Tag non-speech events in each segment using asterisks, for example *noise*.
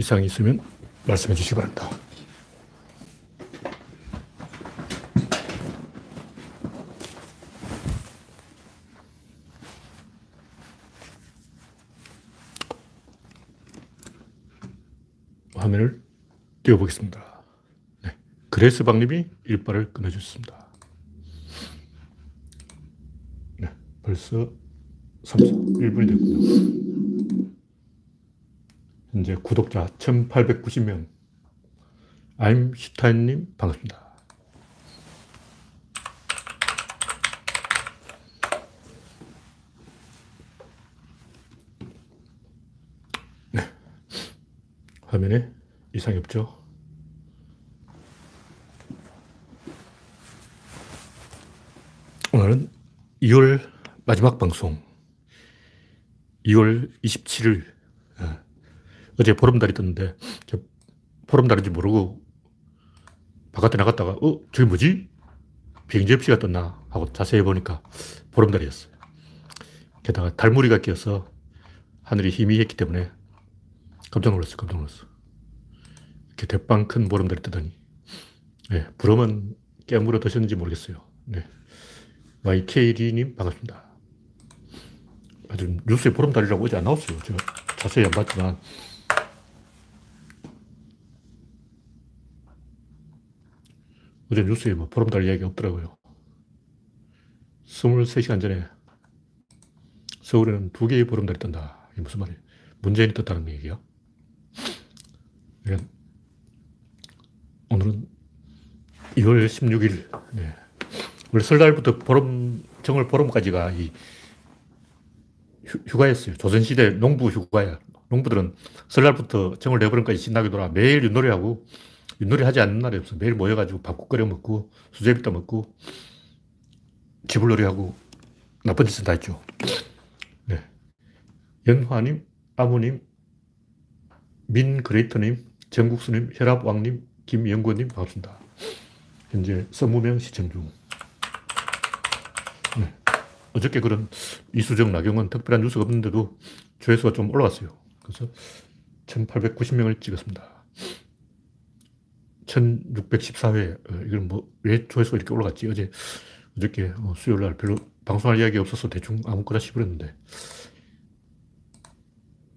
이상이 있으면 말씀해 주시기 바랍니다. 화면을 띄워보겠습니다. 네. 그레스 박님이 일발을 끊어주셨습니다. 네. 벌써 31분이 됐군요. 현재 구독자 1890명. 아임슈타인님 반갑습니다. 네. 화면에 이상이 없죠? 오늘은 2월 마지막 방송. 2월 27일. 예. 어제 보름달이 떴는데, 보름달인지 모르고 바깥에 나갔다가, 어, 저게 뭐지? 비행기 접시가 떴나? 하고 자세히 보니까 보름달이었어요. 게다가 달무리가 끼어서 하늘이 희미했기 때문에 깜짝 놀랐어, 깜짝 놀랐어. 이렇게 대빵 큰 보름달이 뜨더니, 네, 부름은 깨물어 드셨는지 모르겠어요. 네. YK리님 반갑습니다. 아주 뉴스에 보름달이라고 어제 안 나왔어요. 제가 자세히 안 봤지만. 어제 뉴스에 뭐 보름달 이야기 없더라고요. 23시간 전에 서울에는 두 개의 보름달이 뜬다. 이게 무슨 말이에요? 문재인이 떴다는 얘기야. 오늘은 2월 16일. 네. 원래 설날부터 보름, 정월 보름까지가 이 휴, 가였어요 조선시대 농부 휴가야. 농부들은 설날부터 정월 내보름까지 신나게 놀아. 매일 윷놀이하고, 윷놀이 하지 않는 날이 없어. 매일 모여가지고 밥국 끓여 먹고, 수제비 떠 먹고, 지불놀이 하고, 나쁜 짓은 다 했죠. 네. 연화님, 아무님, 민그레이터님, 정국수님, 혈압왕님, 김영권님 반갑습니다. 현재 서무명 시청 중. 네. 어저께 그런 이수정, 나경원 특별한 뉴스가 없는데도 조회수가 좀 올라갔어요. 그래서 1890명을 찍었습니다. 1614회. 어, 이건 뭐, 왜 조회수가 이렇게 올라갔지? 어제, 어저께 어, 수요일 날 별로 방송할 이야기 없어서 대충 아무거나 씹어렸는데.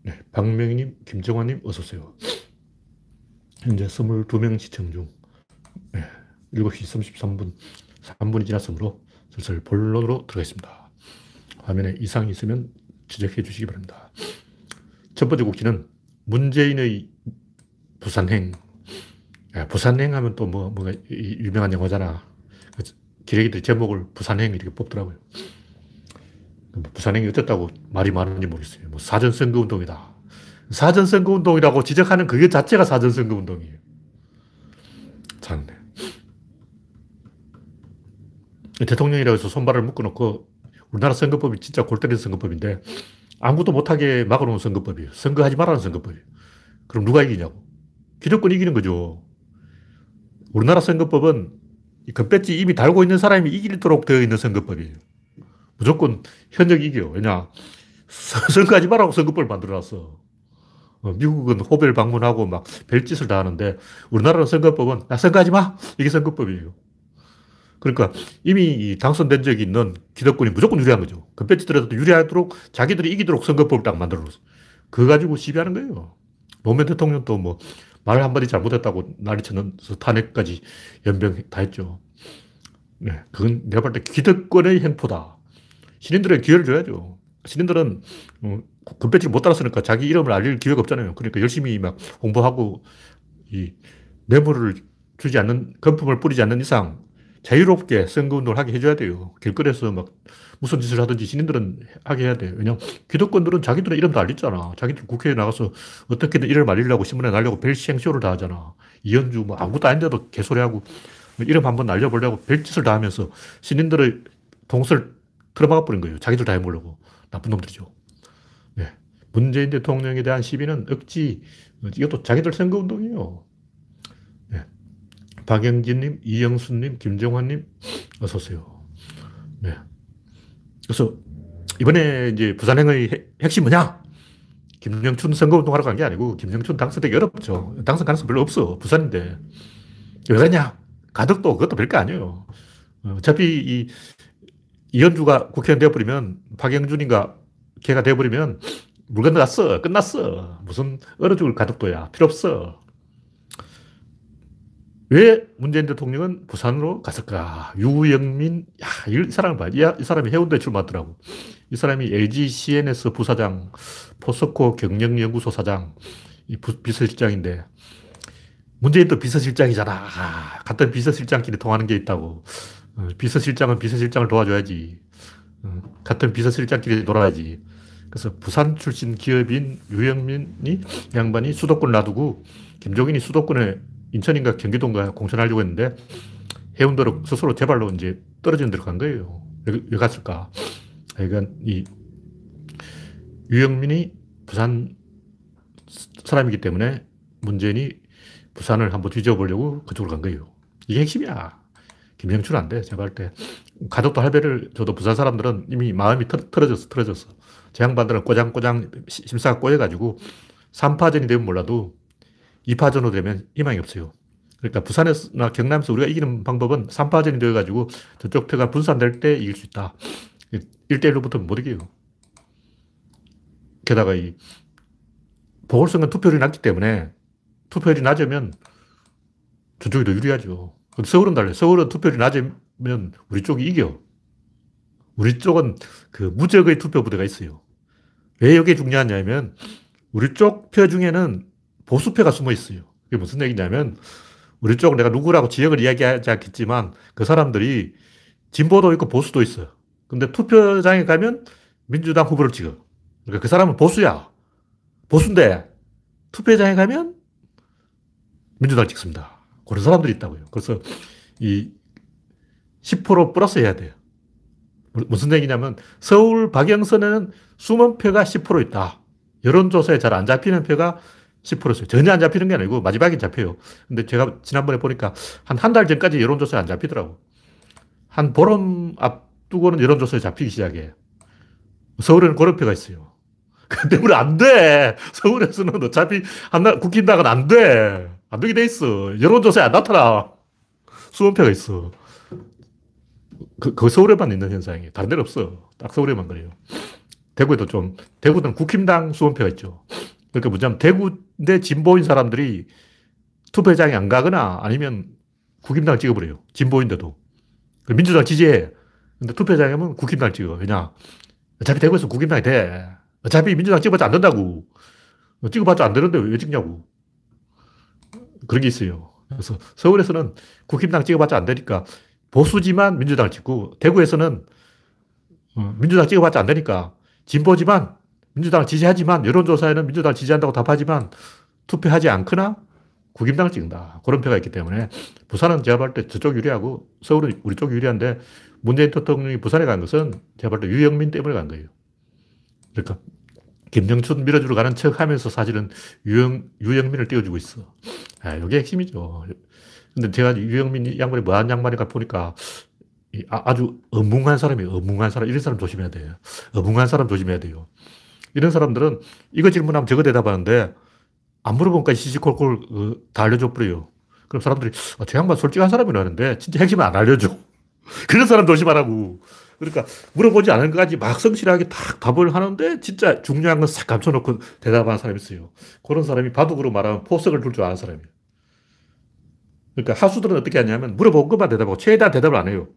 네. 박명희님, 김정환님, 어서오세요. 현재 22명 시청 중. 네. 7시 33분, 3분이 지났으므로 슬슬 본론으로 들어가겠습니다. 화면에 이상이 있으면 지적해 주시기 바랍니다. 첫 번째 국기는 문재인의 부산행. 부산행 하면 또 뭐, 뭐가 유명한 영화잖아. 그 기레기들이 제목을 부산행 이렇게 뽑더라고요. 뭐 부산행이 어쨌다고 말이 많은지 모르겠어요. 뭐 사전선거 운동이다. 사전선거 운동이라고 지적하는 그게 자체가 사전선거 운동이에요. 참네. 대통령이라고 해서 손발을 묶어놓고 우리나라 선거법이 진짜 골 때리는 선거법인데 아무도 못하게 막아놓은 선거법이에요. 선거하지 말라는 선거법이에요. 그럼 누가 이기냐고. 기득권이 이기는 거죠. 우리나라 선거법은 금배지 이미 달고 있는 사람이 이기도록 되어 있는 선거법이에요. 무조건 현역 이겨. 왜냐. 선거하지 말라고 선거법을 만들어놨어. 어, 미국은 호벨 방문하고 막 별짓을 다 하는데 우리나라는 선거법은 야, 선거하지 마! 이게 선거법이에요. 그러니까 이미 당선된 적이 있는 기득권이 무조건 유리한 거죠. 금배지들한테 유리하도록 자기들이 이기도록 선거법을 딱 만들어놨어. 그거 가지고 시비하는 거예요. 노무현 대통령도 뭐 말 한마디 잘못했다고 난리 쳤는서 탄핵까지 연병 다 했죠. 네. 그건 내가 볼 때 기득권의 행포다. 신인들의 기회를 줘야죠. 신인들은 어, 금배지를 못 따랐으니까 자기 이름을 알릴 기회가 없잖아요. 그러니까 열심히 막 홍보하고 이 뇌물을 주지 않는, 금품을 뿌리지 않는 이상 자유롭게 선거운동을 하게 해줘야 돼요. 길거리에서 막 무슨 짓을 하든지 신인들은 하게 해야 돼요. 왜냐면 기득권들은 자기들은 이름도 알렸잖아. 자기들 국회에 나가서 어떻게든 이름 알리려고 신문에 날려고 별시행쇼를 다 하잖아. 이현주 뭐 아무것도 아닌데도 개소리하고 이름 한번 날려보려고 별짓을 다 하면서 신인들의 동서를 틀어막아 버린 거예요. 자기들 다 해보려고. 나쁜 놈들이죠. 네. 문재인 대통령에 대한 시비는 억지, 이것도 자기들 선거운동이에요. 박영진님, 이영수님, 김정환님, 어서오세요. 네. 그래서 이번에 이제 부산행의 핵심 뭐냐? 김영춘 선거운동하러 간 게 아니고 김영춘 당선되기 어렵죠. 당선 가능성 별로 없어. 부산인데. 왜 그러냐? 가덕도 그것도 별거 아니에요. 어차피 이 이현주가 국회의원 되어버리면 박영준인가 걔가 되어버리면 물 건너갔어. 끝났어. 무슨 얼어 죽을 가덕도야. 필요 없어. 왜 문재인 대통령은 부산으로 갔을까? 유영민, 야, 이 사람을 봐. 이, 사람이 해운대 출마하더라고. 이 사람이 LG CNS 부사장, 포스코 경영연구소 사장, 이 부, 비서실장인데, 문재인도 비서실장이잖아. 아, 같은 비서실장끼리 통하는 게 있다고. 어, 비서실장은 비서실장을 도와줘야지. 어, 같은 비서실장끼리 놀아야지. 그래서 부산 출신 기업인 유영민이 양반이 수도권 놔두고 김종인이 수도권에 인천인가 경기도인가 공천하려고 했는데 해운대로 스스로 제발로 이제 떨어지는 데로 간 거예요. 왜, 왜 갔을까? 그러니까 이 유영민이 부산 사람이기 때문에 문재인이 부산을 한번 뒤져보려고 그쪽으로 간 거예요. 이게 핵심이야. 김영춘 안 돼. 제가 할 때. 가족도 할배를 저도 부산 사람들은 이미 마음이 틀, 틀어졌어, 틀어졌어. 제 양반들은 꼬장꼬장 심사가 꼬여가지고 3파전이 되면 몰라도 2파전으로 되면 희망이 없어요. 그러니까 부산에서나 경남에서 우리가 이기는 방법은 3파전이 되어가지고 저쪽 표가 분산될 때 이길 수 있다. 1대1로 붙으면 못 이겨요. 게다가 이 보궐선거 투표율이 낮기 때문에 투표율이 낮으면 저쪽이 더 유리하죠. 서울은 달라요. 서울은 투표율이 낮으면 우리 쪽이 이겨. 우리 쪽은 그 무적의 투표 부대가 있어요. 왜 이게 중요하냐면 우리 쪽 표 중에는 보수표가 숨어 있어요. 그게 무슨 얘기냐면 우리 쪽은 내가 누구라고 지역을 이야기하지 않겠지만 그 사람들이 진보도 있고 보수도 있어요. 근데 투표장에 가면 민주당 후보를 찍어. 그러니까 그 사람은 보수야. 보수인데 투표장에 가면 민주당 찍습니다. 그런 사람들이 있다고요. 그래서 이 10% 플러스 해야 돼요. 무슨 얘기냐면 서울 박영선에는 숨은 표가 10% 있다. 여론조사에 잘 안 잡히는 표가 10%였어요. 전혀 안 잡히는 게 아니고 마지막에 잡혀요. 근데 제가 지난번에 보니까 한 한 달 전까지 여론조사에 안 잡히더라고. 한 보름 앞두고는 여론조사에 잡히기 시작해. 서울에는 그런 표가 있어요. *laughs* 그 때문에 안 돼. 서울에서는 어차피 한날 국힘당은 안 돼. 안 되게 돼 있어. 여론조사에 안 나타나. 수험표가 있어. 그, 그 서울에만 있는 현상이 다른 데는 없어. 딱 서울에만 그래요. 대구에도 좀, 대구는 국힘당 수험표가 있죠. 그러니까 뭐냐면 대구 내 진보인 사람들이 투표장에 안 가거나 아니면 국힘당 찍어버려요. 진보인데도. 민주당 지지해. 근데 투표장에 가면 국힘당 찍어. 왜냐? 어차피 대구에서 국힘당이 돼. 어차피 민주당 찍어봤자 안 된다고. 찍어봤자 안 되는데 왜 찍냐고. 그런 게 있어요. 그래서 서울에서는 국힘당 찍어봤자 안 되니까 보수지만 민주당을 찍고 대구에서는 어, 민주당 찍어봤자 안 되니까 진보지만 민주당을 지지하지만 여론조사에는 민주당을 지지한다고 답하지만 투표하지 않거나 국임당을 찍는다. 그런 표가 있기 때문에 부산은 제가 볼 때 저쪽 유리하고 서울은 우리 쪽 유리한데 문재인 대통령이 부산에 간 것은 제가 볼 때 유영민 때문에 간 거예요. 그러니까 김정춘 밀어주러 가는 척 하면서 사실은 유영, 유영민을 띄워주고 있어. 아, 이게 핵심이죠. 근데 제가 유영민 양반이 뭐한 양반인가 보니까 아, 아주 어뭉한 사람이에요. 어뭉한 사람. 이런 사람 조심해야 돼요. 어뭉한 사람 조심해야 돼요. 이런 사람들은 이거 질문하면 저거 대답하는데 안 물어보니까 시시콜콜 어, 다 알려줘 버려요. 그럼 사람들이 아, 저 양반 솔직한 사람이라는데 진짜 핵심은 안 알려줘. *laughs* 그런 사람 조심하라고. 그러니까 물어보지 않은 것까지 막 성실하게 딱 답을 하는데 진짜 중요한 건 싹 감춰놓고 대답하는 사람이 있어요. 그런 사람이 바둑으로 말하면 포석을 둘 줄 아는 사람이에요. 그러니까 하수들은 어떻게 하냐면 물어본 것만 대답하고 최대한 대답을 안 해요.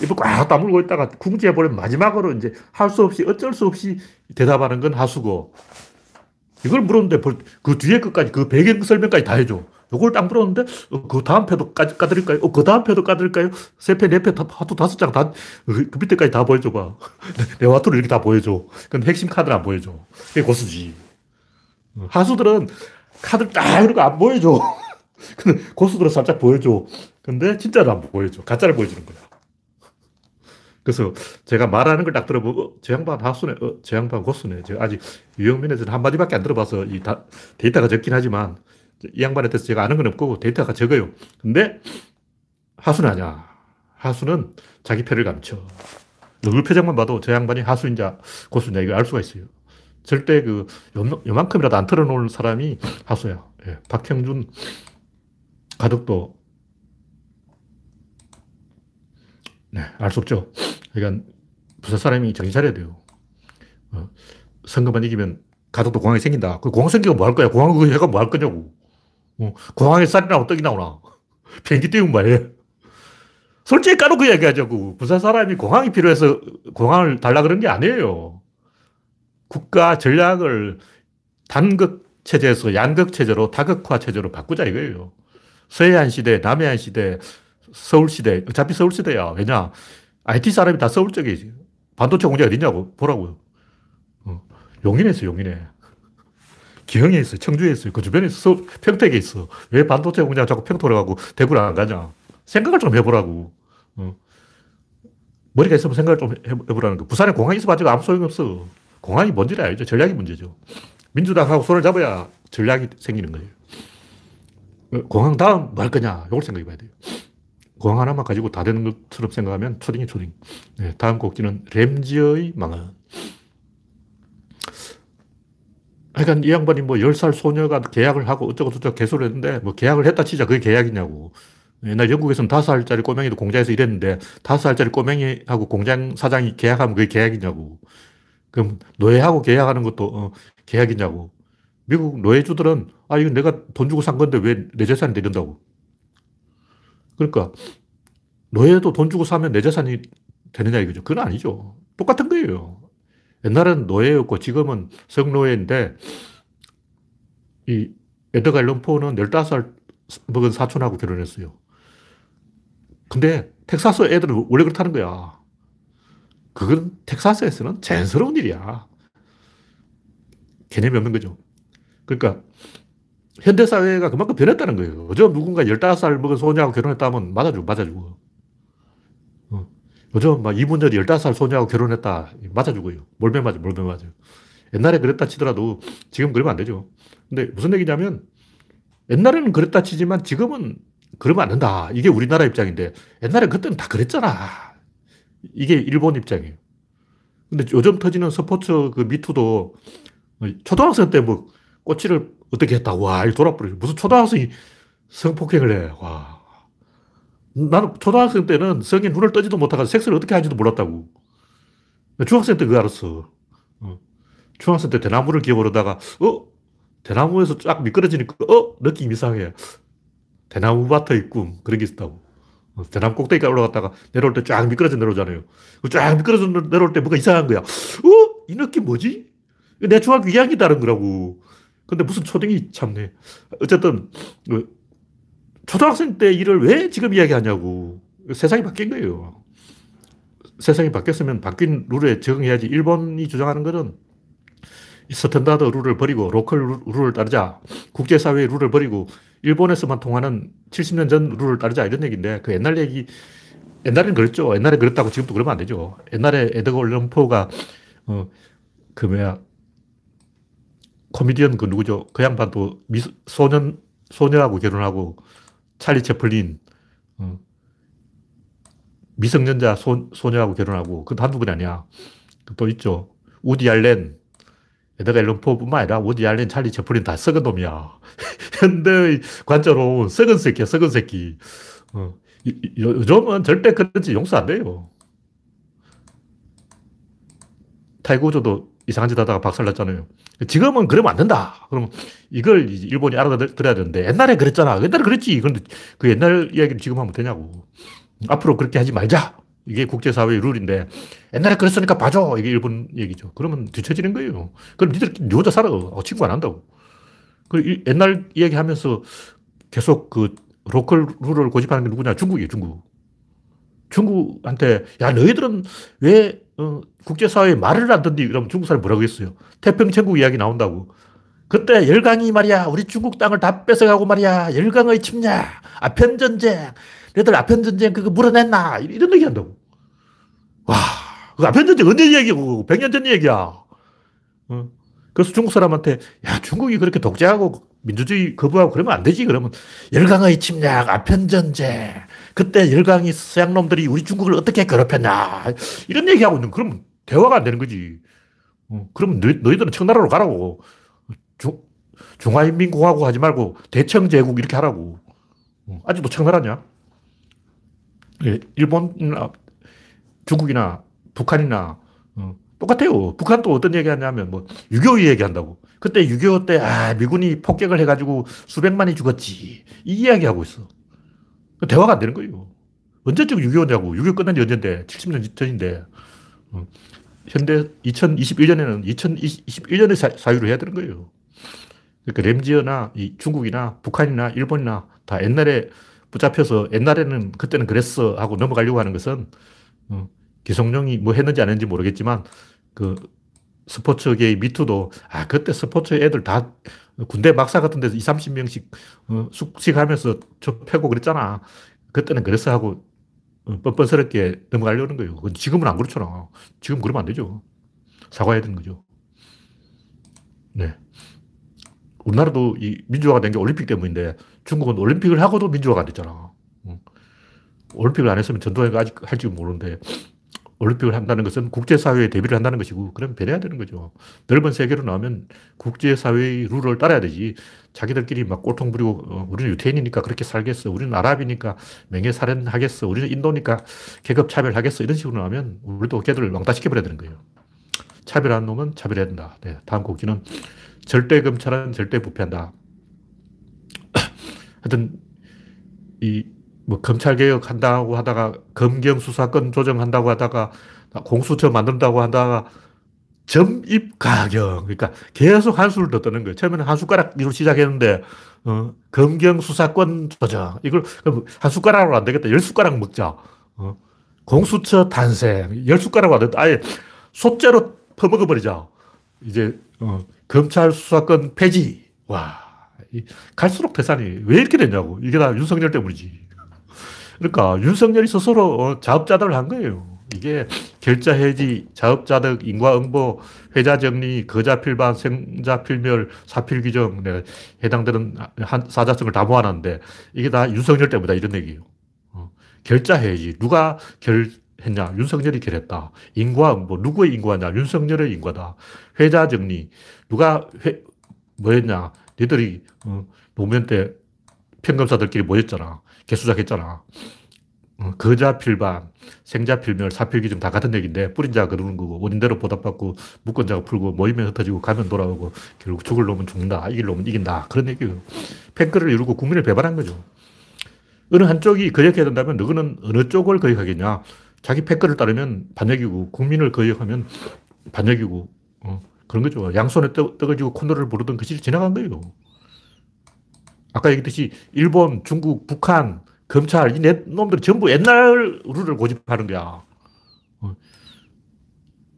입을 꽉 다물고 있다가 궁지해버리면 마지막으로 이제 할 수 없이 어쩔 수 없이 대답하는 건 하수고 이걸 물었는데 그 뒤에 끝까지 그 배경 설명까지 다 해줘. 요걸 딱 물었는데 어, 그 다음 패도 까, 까드릴까요? 어, 그 다음 패도 까드릴까요? 세 패, 네 패, 하도 다섯 장 다, 그, 그 밑에까지 다 보여줘봐. *laughs* 내 와투를 이렇게 다 보여줘. 근데 핵심 카드를 안 보여줘. 그게 고수지. 하수들은 카드를 딱 이렇게 안 보여줘. *laughs* 근데 고수들은 살짝 보여줘. 근데 진짜로 안 보여줘. 가짜를 보여주는 거야. 그래서 제가 말하는 걸 딱 들어보고, 어, 저 양반 하수네, 어, 저 양반 고수네. 제가 아직 유영민에 대해서 한마디밖에 안 들어봐서 이 다, 데이터가 적긴 하지만, 이 양반에 대해서 제가 아는 건 없고 데이터가 적어요. 근데 하수는 아니야. 하수는 자기 패를 감춰. 얼굴 표정만 봐도 저 양반이 하수인자 고수냐 이걸 알 수가 있어요. 절대 그 요만큼이라도 안 털어놓을 사람이 하수야. 예. 박형준 가덕도 네, 알 수 없죠. 그러니까 부산 사람이 정신 차려야 돼요. 어, 선거만 이기면 가덕도 공항이 생긴다. 그 공항 생기면 뭐 할 거야? 공항 그 해가 뭐 할 거냐고. 어, 공항에 쌀이 나오고 떡이 나오나. *laughs* 비행기 띄우면 뭐해? 솔직히 까놓고 얘기하자고. 부산 사람이 공항이 필요해서 공항을 달라 그런 게 아니에요. 국가 전략을 단극 체제에서 양극 체제로 다극화 체제로 바꾸자 이거예요. 서해안 시대, 남해안 시대, 서울 시대. 어차피 서울 시대야. 왜냐? IT 사람이 다 서울 쪽이지. 반도체 공장 어디냐고 보라고요. 어. 용인에 있어, 용인에. 기흥에 있어, 청주에 있어, 그 주변에 있어, 평택에 있어. 왜 반도체 공장 자꾸 평택으로 가고 대구를 안 가냐? 생각을 좀 해보라고. 어. 머리가 있으면 생각을 좀 해보라는 거. 부산에 공항이 있어가지고 아무 소용이 없어. 공항이 뭔지를 알죠. 전략이 문제죠. 민주당하고 손을 잡아야 전략이 생기는 거예요. 어, 공항 다음 뭐 할 거냐? 이걸 생각해 봐야 돼요. 공항 하나만 가지고 다 되는 것처럼 생각하면 초딩이 초딩. 네, 다음 곡지는 램지의 망언. 그러니까 이 양반이 뭐 10살 소녀가 계약을 하고 어쩌고저쩌고 개소를 했는데 뭐 계약을 했다 치자 그게 계약이냐고. 옛날 영국에서는 5살짜리 꼬맹이도 공장에서 일했는데 5살짜리 꼬맹이하고 공장 사장이 계약하면 그게 계약이냐고. 그럼 노예하고 계약하는 것도 어, 계약이냐고. 미국 노예주들은 아, 이거 내가 돈 주고 산 건데 왜 내 재산이 되는다고. 그러니까 노예도 돈 주고 사면 내 재산이 되느냐 이거죠. 그건 아니죠. 똑같은 거예요. 옛날엔 노예였고 지금은 성노예인데 이 에드가 앨런 포는 15살 먹은 사촌하고 결혼했어요. 근데 텍사스 애들은 원래 그렇다는 거야. 그건 텍사스에서는 자연스러운 일이야. 개념이 없는 거죠. 그러니까 현대사회가 그만큼 변했다는 거예요. 요즘 누군가 15살 먹은 소녀하고 결혼했다면 맞아주고, 맞아주고. 어. 요즘 막 이문열이 15살 소녀하고 결혼했다. 맞아주고요. 몰매 맞아, 몰매 맞아. 옛날에 그랬다 치더라도 지금 그러면 안 되죠. 근데 무슨 얘기냐면 옛날에는 그랬다 치지만 지금은 그러면 안 된다. 이게 우리나라 입장인데 옛날에 그때는 다 그랬잖아. 이게 일본 입장이에요. 근데 요즘 터지는 스포츠 그 미투도 초등학생 때 뭐 꼬치를 어떻게 했다. 와, 이 돌아버려. 무슨 초등학생이 성폭행을 해. 와. 나는 초등학생 때는 성에 눈을 떠지도 못하고 섹스를 어떻게 하는지도 몰랐다고. 중학생 때 그거 알았어. 어. 중학생 때 대나무를 기어오르다가, 어? 대나무에서 쫙 미끄러지니까, 어? 느낌 이상해. 대나무 밭의 꿈. 그런 게 있었다고. 어, 대나무 꼭대기까지 올라갔다가 내려올 때 쫙 미끄러져 내려오잖아요. 쫙 미끄러져 내려올 때 뭔가 이상한 거야. 어? 이 느낌 뭐지? 내 중학교 2학기 다른 거라고. 근데 무슨 초등이 참네. 어쨌든, 그 초등학생 때 일을 왜 지금 이야기하냐고. 세상이 바뀐 거예요. 세상이 바뀌었으면 바뀐 룰에 적응해야지. 일본이 주장하는 것은 standard rule을 버리고 local rule을 따르자. 국제사회의 룰을 버리고 일본에서만 통하는 70년 전 룰을 따르자. 이런 얘기인데 그 옛날 얘기, 옛날엔 그랬죠. 옛날에 그랬다고 지금도 그러면 안 되죠. 옛날에 에드거 올런포가 어, 그 뭐야, 코미디언 그 누구죠? 그 양반도 미, 소년, 소녀하고 결혼하고 찰리 채플린, 어, 미성년자 소, 소녀하고 결혼하고 그건 한두 분이 아니야. 또 있죠. 우디 알렌, 에드가 앨런 포뿐만 아니라 우디 알렌, 찰리 채플린 다 썩은 놈이야. *laughs* 현대의 관점으로 썩은 새끼야, 썩은 새끼. 어, 요즘은 절대 그런 짓 용서 안 돼요. 타이거우즈도 이상한 짓 하다가 박살 났잖아요. 지금은 그러면 안 된다. 그럼 이걸 일본이 알아들어야 되는데 옛날에 그랬잖아. 옛날에 그랬지. 그런데 그 옛날 이야기를 지금 하면 되냐고. 앞으로 그렇게 하지 말자. 이게 국제사회의 룰인데 옛날에 그랬으니까 봐줘. 이게 일본 얘기죠. 그러면 뒤처지는 거예요. 그럼 니들 니 혼자 살아. 어, 친구 안 한다고. 그 옛날 이야기 하면서 계속 그 로컬 룰을 고집하는 게 누구냐? 중국이에요, 중국. 중국한테, 야, 너희들은 왜, 어, 국제사회에 말을 안 듣니? 그러면 중국 사람이 뭐라고 했어요? 태평천국 이야기 나온다고. 그때 열강이 말이야, 우리 중국 땅을 다 뺏어가고 말이야, 열강의 침략, 아편전쟁, 너희들 아편전쟁 그거 물어냈나? 이런 얘기 한다고. 와, 그 아편전쟁 언제 얘기고, 100년 전 얘기야. 어? 그래서 중국 사람한테, 야, 중국이 그렇게 독재하고 민주주의 거부하고 그러면 안 되지. 그러면 열강의 침략, 아편전쟁, 그때 열강이 서양놈들이 우리 중국을 어떻게 괴롭혔냐. 이런 얘기하고 있는, 그러면 대화가 안 되는 거지. 어, 그럼 너희, 너희들은 청나라로 가라고. 중, 중화인민공화국 하지 말고 대청제국 이렇게 하라고. 어, 아직도 청나라냐? 예, 일본이나 중국이나 북한이나 어, 똑같아요. 북한도 어떤 얘기 하냐면 뭐6.25 얘기 한다고. 그때 6.25 때, 아, 미군이 폭격을 해가지고 수백만이 죽었지. 이 이야기 하고 있어. 대화가 안 되는 거예요. 언제쯤 6.25냐고. 6.25 끝난 지 언젠데. 70년 전인데. 어. 현대 2021년에는 2021년의 사유로 해야 되는 거예요. 그러니까 램지어나 중국이나 북한이나 일본이나 다 옛날에 붙잡혀서 옛날에는 그때는 그랬어 하고 넘어가려고 하는 것은 어, 기성용이 뭐 했는지 안 했는지 모르겠지만 그 스포츠계의 미투도 아 그때 스포츠 애들 다 군대 막사 같은 데서 2, 30명씩 어, 숙식하면서 저 패고 그랬잖아. 그때는 그랬어 하고 어, 뻔뻔스럽게 넘어가려는 거예요. 지금은 안 그렇잖아. 지금 그러면 안 되죠. 사과해야 되는 거죠. 네. 우리나라도 이 민주화가 된 게 올림픽 때문인데 중국은 올림픽을 하고도 민주화가 안 됐잖아. 올림픽을 안 했으면 전두환이가 아직 할지 모르는데 올림픽을 한다는 것은 국제사회에 대비를 한다는 것이고, 그럼 배려해야 되는 거죠. 넓은 세계로 나오면 국제사회의 룰을 따라야 되지. 자기들끼리 막 꼴통 부리고, 어, 우리는 유태인이니까 그렇게 살겠어. 우리는 아랍이니까 명예살인 하겠어. 우리는 인도니까 계급차별 하겠어. 이런 식으로 나오면 우리도 걔들을 왕따시켜버려야 되는 거예요. 차별한 놈은 차별해야 된다. 네, 다음 곡기는 절대 검찰은 절대 부패한다. *clears throat* 하여튼, 이 뭐 검찰 개혁 한다고 하다가 검경 수사권 조정한다고 하다가 공수처 만든다고 하다가 점입 가경 그러니까 계속 한 수를 더 뜨는 거예요. 처음에는 한 숟가락으로 시작했는데 어, 검경 수사권 조정 이걸 한 숟가락으로 안 되겠다. 열 숟가락 먹자. 어, 공수처 탄생 열 숟가락으로 안 된다. 아예 소째로 퍼먹어 버리자. 이제 어, 검찰 수사권 폐지. 와 갈수록 태산이 왜 이렇게 됐냐고. 이게 다 윤석열 때문이지. 그러니까 윤석열이 스스로 어, 자업자득을 한 거예요. 이게 결자 해지, 자업자득, 인과응보, 회자 정리, 거자필반, 생자필멸, 사필규정, 네, 해당되는 한 사자성을 다 모아놨는데 이게 다 윤석열 때문이다 이런 얘기예요. 어, 결자 해지, 누가 결 했냐? 윤석열이 결했다. 인과응보, 누구의 인과냐? 윤석열의 인과다. 회자 정리, 누가 회, 뭐 했냐? 니들이 어, 노무현 때 평검사들끼리 모였잖아. 개수작했잖아. 어, 거자필반, 생자필멸, 사필기좀 다 같은 얘기인데 뿌린 자가 그러는 거고 원인대로 보답받고 묶은 자가 풀고 모이면 흩어지고 가면 돌아오고 결국 죽을 놈은 죽는다. 이길 놈은 이긴다. 그런 얘기예요. 팬클을 이루고 국민을 배반한 거죠. 어느 한쪽이 거역해야 된다면 너는 어느 쪽을 거역하겠냐. 자기 팬클을 따르면 반역이고 국민을 거역하면 반역이고 어, 그런 거죠. 양손에 떠, 떠가지고 콧노래를 부르던 그 시절이 지나간 거예요. 아까 얘기했듯이 일본, 중국, 북한, 검찰, 이 놈들이 전부 옛날 룰을 고집하는 거야. 어.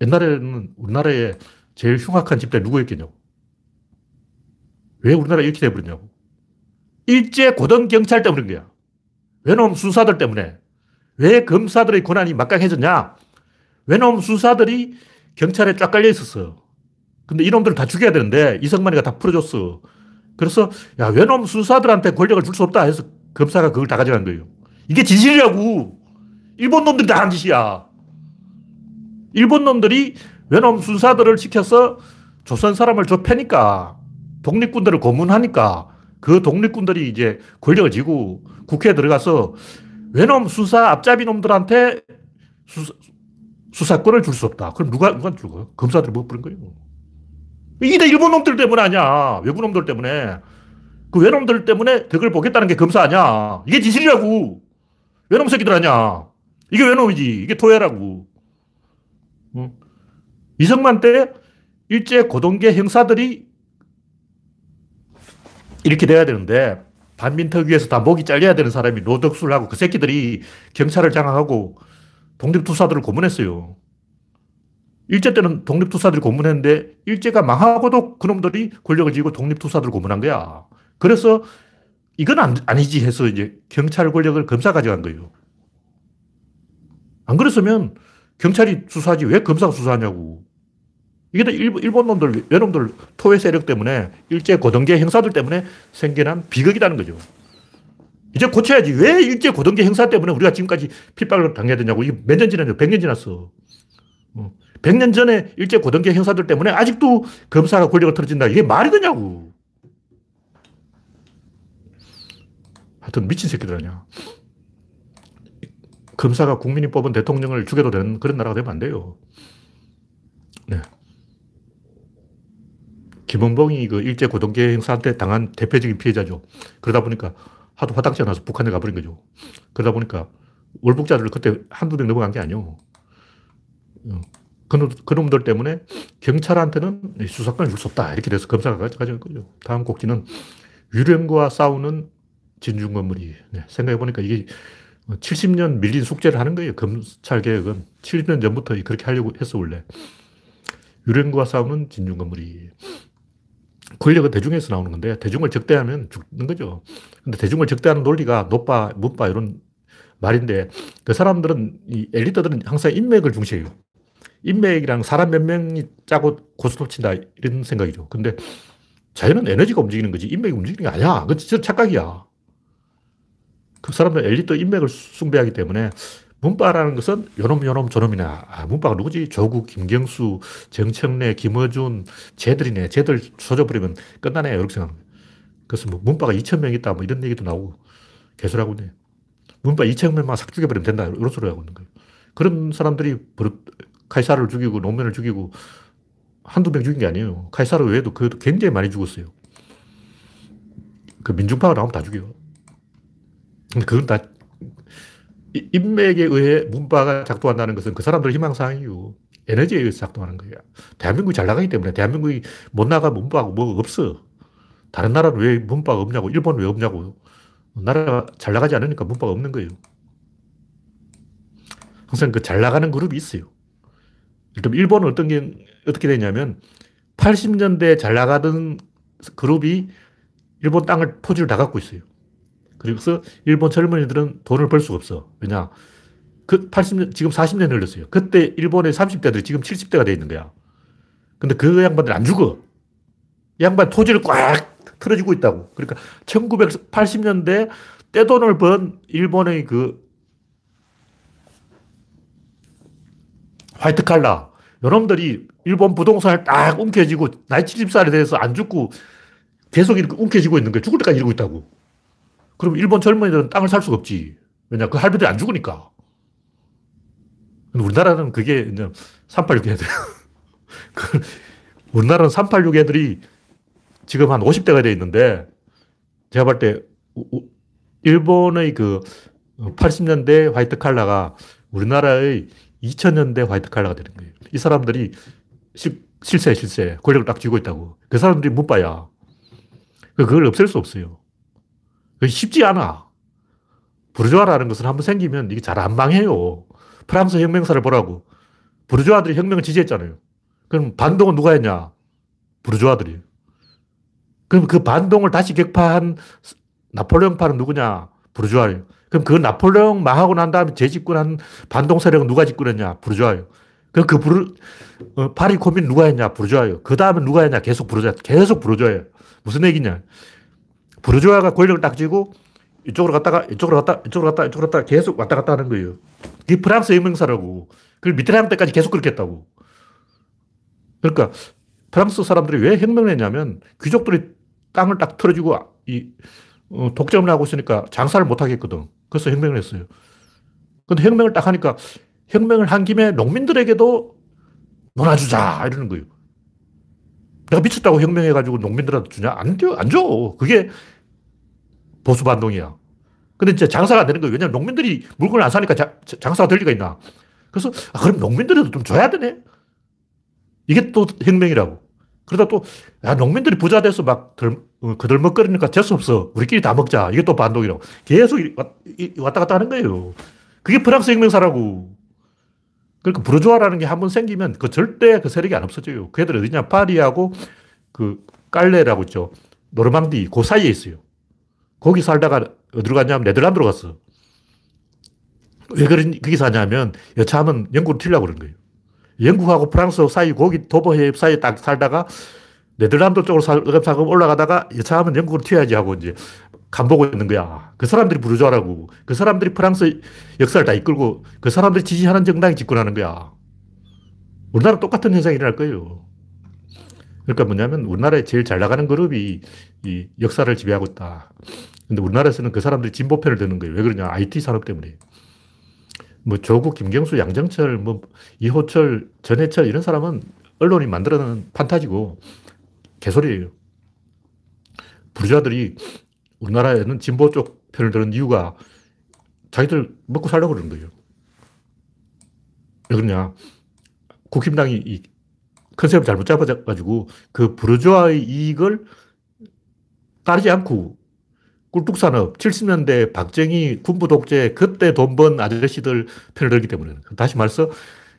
옛날에는 우리나라에 제일 흉악한 집단이 누구였겠냐고. 왜 우리나라 이렇게 돼버렸냐고. 일제 고등경찰 때문인 거야. 외놈 수사들 때문에. 왜 검사들의 권한이 막강해졌냐? 외놈 수사들이 경찰에 쫙 깔려 있었어. 근데 이놈들을 다 죽여야 되는데 이성만이가 다 풀어줬어. 그래서 야 외놈 수사들한테 권력을 줄 수 없다 해서 검사가 그걸 다 가져간 거예요. 이게 진실이라고. 일본 놈들이 다 한 짓이야. 일본 놈들이 외놈 수사들을 시켜서 조선 사람을 좁혀니까 독립군들을 고문하니까 그 독립군들이 이제 권력을 쥐고 국회에 들어가서 외놈 수사 앞잡이 놈들한테 수사, 수사권을 줄 수 없다. 그럼 누가, 누가 줄 거예요? 검사들이 못 부른 거예요. 이게 다 일본 놈들 때문 아니야. 외국 놈들 때문에. 그 외놈들 때문에 덕을 보겠다는 게 검사 아니야. 이게 진실이라고. 외놈 새끼들 아니야. 이게 외놈이지. 이게 토해라고. 응? 이승만 때 일제 고동계 형사들이 이렇게 돼야 되는데 반민특위에서 다 목이 잘려야 되는 사람이 노덕수를 하고 그 새끼들이 경찰을 장악하고 독립투사들을 고문했어요. 일제 때는 독립투사들이 고문했는데 일제가 망하고도 그놈들이 권력을 쥐고 독립투사들을 고문한 거야. 그래서 이건 안, 아니지 해서 이제 경찰 권력을 검사 가져간 거예요. 안 그랬으면 경찰이 수사하지 왜 검사가 수사하냐고. 이게 일본, 일본 놈들, 외놈들 토외 세력 때문에 일제 고등계 형사들 때문에 생겨난 비극이라는 거죠. 이제 고쳐야지. 왜 일제 고등계 형사 때문에 우리가 지금까지 핍박을 당해야 되냐고. 이게 몇 년 지났냐? 100년 지났어. 어. 100년 전에 일제 고등계 형사들 때문에 아직도 검사가 권력을 틀어진다. 이게 말이 되냐고. 하여튼 미친 새끼들 아니야. 검사가 국민이 뽑은 대통령을 죽여도 되는 그런 나라가 되면 안 돼요. 네. 김원봉이 그 일제 고동계 행사한테 당한 대표적인 피해자죠. 그러다 보니까 하도 화딱지가 나서 북한에 가버린 거죠. 그러다 보니까 월북자들 그때 한두 명 넘어간 게 아니에요. 어. 그놈, 그놈들 때문에 경찰한테는 수사권을 줄 수 없다. 이렇게 돼서 검사가 가져간 거죠. 다음 곡지는 유령과 싸우는 진중 건물이. 네, 생각해보니까 이게 70년 밀린 숙제를 하는 거예요. 검찰 개혁은. 70년 전부터 그렇게 하려고 했어, 원래. 유령과 싸우는 진중 건물이. 권력은 대중에서 나오는 건데, 대중을 적대하면 죽는 거죠. 근데 대중을 적대하는 논리가 노빠, 문빠 이런 말인데, 그 사람들은, 이 엘리트들은 항상 인맥을 중시해요. 인맥이랑 사람 몇 명이 짜고 고스톱 친다, 이런 생각이죠. 근데 자연은 에너지가 움직이는 거지, 인맥이 움직이는 게 아니야. 그건 진짜 착각이야. 그 사람들 엘리트 인맥을 숭배하기 때문에 문바라는 것은 요놈, 요놈, 저놈이나. 아, 문바가 누구지? 조국, 김경수, 정청래, 김어준, 쟤들이네. 쟤들 소져버리면 끝나네. 이렇게 생각합니다. 그래서 뭐 문바가 2천 명 있다. 뭐 이런 얘기도 나오고 개소리하고 있네. 문바 2천 명만 싹 죽여버리면 된다. 이런 소리 하고 있는 거예요. 그런 사람들이 카이사를 죽이고 노면을 죽이고 한두 명 죽인 게 아니에요. 카이사르 외에도 그 굉장히 많이 죽었어요. 그 민중파가 나오면 다 죽여요. 그건 다 인맥에 의해 문바가 작동한다는 것은 그 사람들 희망사항이요. 에너지에 의해서 작동하는 거예요. 대한민국이 잘 나가기 때문에 대한민국이 못 나가면 문바가 뭐가 없어. 다른 나라는 왜 문바가 없냐고, 일본은 왜 없냐고. 나라가 잘 나가지 않으니까 문바가 없는 거예요. 항상 그 잘 나가는 그룹이 있어요. 그럼 일본은 어떤 게, 어떻게 되냐면 80년대 잘 나가던 그룹이 일본 땅을 토지를 다 갖고 있어요. 그래서 일본 젊은이들은 돈을 벌 수가 없어. 왜냐? 그 80년, 지금 40년 흘렀어요. 그때 일본의 30대들이 지금 70대가 돼 있는 거야. 근데 그 양반들 안 죽어. 양반 토지를 꽉 틀어지고 있다고. 그러니까 1980년대 떼돈을 번 일본의 그 화이트 칼라. 여러분들이 일본 부동산을 딱 움켜쥐고 나이 70살이 돼서 안 죽고 계속 이렇게 움켜쥐고 있는 거예요. 죽을 때까지 이러고 있다고. 그럼 일본 젊은이들은 땅을 살 수가 없지. 왜냐, 그 할배들이 안 죽으니까. 우리나라는 그게 이제 386 애들. *laughs* 그 우리나라는 386 애들이 지금 한 50대가 돼 있는데, 제가 볼 때, 일본의 그 80년대 화이트 칼라가 우리나라의 2000년대 화이트 칼라가 되는 거예요. 이 사람들이 실, 실세, 실세. 권력을 딱 쥐고 있다고. 그 사람들이 문바야. 그걸 없앨 수 없어요. 쉽지 않아. 부르주아라는 것은 한번 생기면 이게 잘 안 망해요. 프랑스 혁명사를 보라고. 부르주아들이 혁명을 지지했잖아요. 그럼 반동은 누가 했냐? 부르주아들이. 그럼 그 반동을 다시 격파한 나폴레옹파는 누구냐? 부르주아예요. 그럼 그 나폴레옹 망하고 난 다음에 재집권한 반동 세력은 누가 집권했냐? 부르주아예요. 그럼 그 부르, 어, 파리 코민 누가 했냐? 부르주아예요. 그 다음에 누가 했냐? 계속 부르주아. 계속 부르주아예요. 무슨 얘기냐? 부르주아가 권력을 딱 쥐고 이쪽으로 갔다가 이쪽으로 갔다 이쪽으로 갔다 이쪽으로 갔다 계속 왔다 갔다 하는 거예요. 이게 프랑스 혁명사라고. 그걸 미테랑 때까지 계속 그렇게 했다고. 그러니까 프랑스 사람들이 왜 혁명을 했냐면 귀족들이 땅을 딱 털어주고 이 어, 독점을 하고 있으니까 장사를 못 하겠거든. 그래서 혁명을 했어요. 근데 혁명을 딱 하니까 혁명을 한 김에 농민들에게도 놀아주자 이러는 거예요. 내가 미쳤다고 혁명해가지고 농민들한테 주냐? 안 줘, 안 줘. 그게 보수 반동이야. 근데 이제 장사가 안 되는 거예요. 왜냐면 농민들이 물건을 안 사니까 자, 장사가 될 리가 있나. 그래서, 아, 그럼 농민들에도 좀 줘야 되네? 이게 또 혁명이라고. 그러다 또, 야, 농민들이 부자 돼서 막 덜, 어, 그들먹거리니까 재수 없어. 우리끼리 다 먹자. 이게 또 반동이라고. 계속 왔다 갔다 하는 거예요. 그게 프랑스 혁명사라고. 그러니까 부르주아라는 게 한 번 생기면 그 절대 그 세력이 안 없어져요. 그 애들 어디냐. 파리하고 그 깔레라고 있죠. 노르망디, 그 사이에 있어요. 거기 살다가 어디로 갔냐면 네덜란드로 갔어. 왜 그런, 거기 사냐면 여차하면 영국으로 튀려고 그런 거예요. 영국하고 프랑스 사이, 거기 도보해협 사이에 딱 살다가 네덜란드 쪽으로 살금 올라가다가 여차하면 영국으로 튀어야지 하고 이제 간 보고 있는 거야. 그 사람들이 부르주아라고. 그 사람들이 프랑스 역사를 다 이끌고 그 사람들이 지지하는 정당이 집권하는 거야. 우리나라 똑같은 현상이 일어날 거예요. 그러니까 뭐냐면 우리나라에 제일 잘 나가는 그룹이 이 역사를 지배하고 있다. 근데 우리나라에서는 그 사람들이 진보편을 드는 거예요. 왜 그러냐? IT 산업 때문에. 뭐 조국, 김경수, 양정철, 뭐 이호철, 전해철 이런 사람은 언론이 만들어낸 판타지고 개소리예요. 부자들이 우리나라에는 진보 쪽 편을 드는 이유가 자기들 먹고 살려고 그러는 거예요. 왜 그러냐. 국힘당이 이 컨셉을 잘못 잡아가지고 그 부르주아의 이익을 따르지 않고 꿀뚝산업, 70년대 박정희 군부 독재 그때 돈 번 아저씨들 편을 들기 때문에 다시 말해서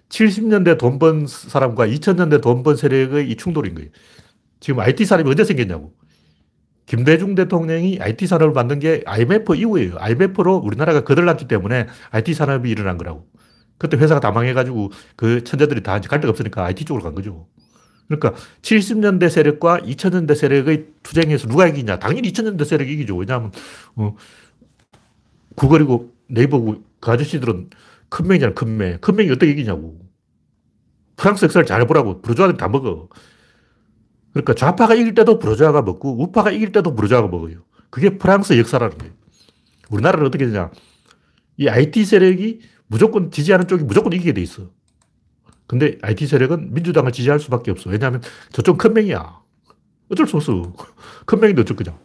70년대 돈 번 사람과 2000년대 돈 번 세력의 이 충돌인 거예요. 지금 IT 산업이 언제 생겼냐고. 김대중 대통령이 IT 산업을 만든 게 IMF 이후예요. IMF로 우리나라가 거들났기 때문에 IT 산업이 일어난 거라고. 그때 회사가 다 망해가지고 그 천재들이 다갈 데가 없으니까 IT 쪽으로 간 거죠. 그러니까 70년대 세력과 2000년대 세력의 투쟁에서 누가 이기냐? 당연히 2000년대 세력이 이기죠. 왜냐하면, 어, 구글이고 네이버고 그 아저씨들은 큰 명이잖아, 큰 명. 큰 명이 어떻게 이기냐고. 프랑스 역사를 잘 보라고. 부르주아들이 다 먹어. 그러니까 좌파가 이길 때도 부르주아가 먹고 우파가 이길 때도 부르주아가 먹어요. 그게 프랑스 역사라는 거예요. 우리나라는 어떻게 되냐. 이 IT 세력이 무조건 지지하는 쪽이 무조건 이기게 돼 있어. 근데 IT 세력은 민주당을 지지할 수밖에 없어. 왜냐하면 저쪽 큰 명이야. 어쩔 수 없어. *laughs* 큰 명인데 어쩔 거냐.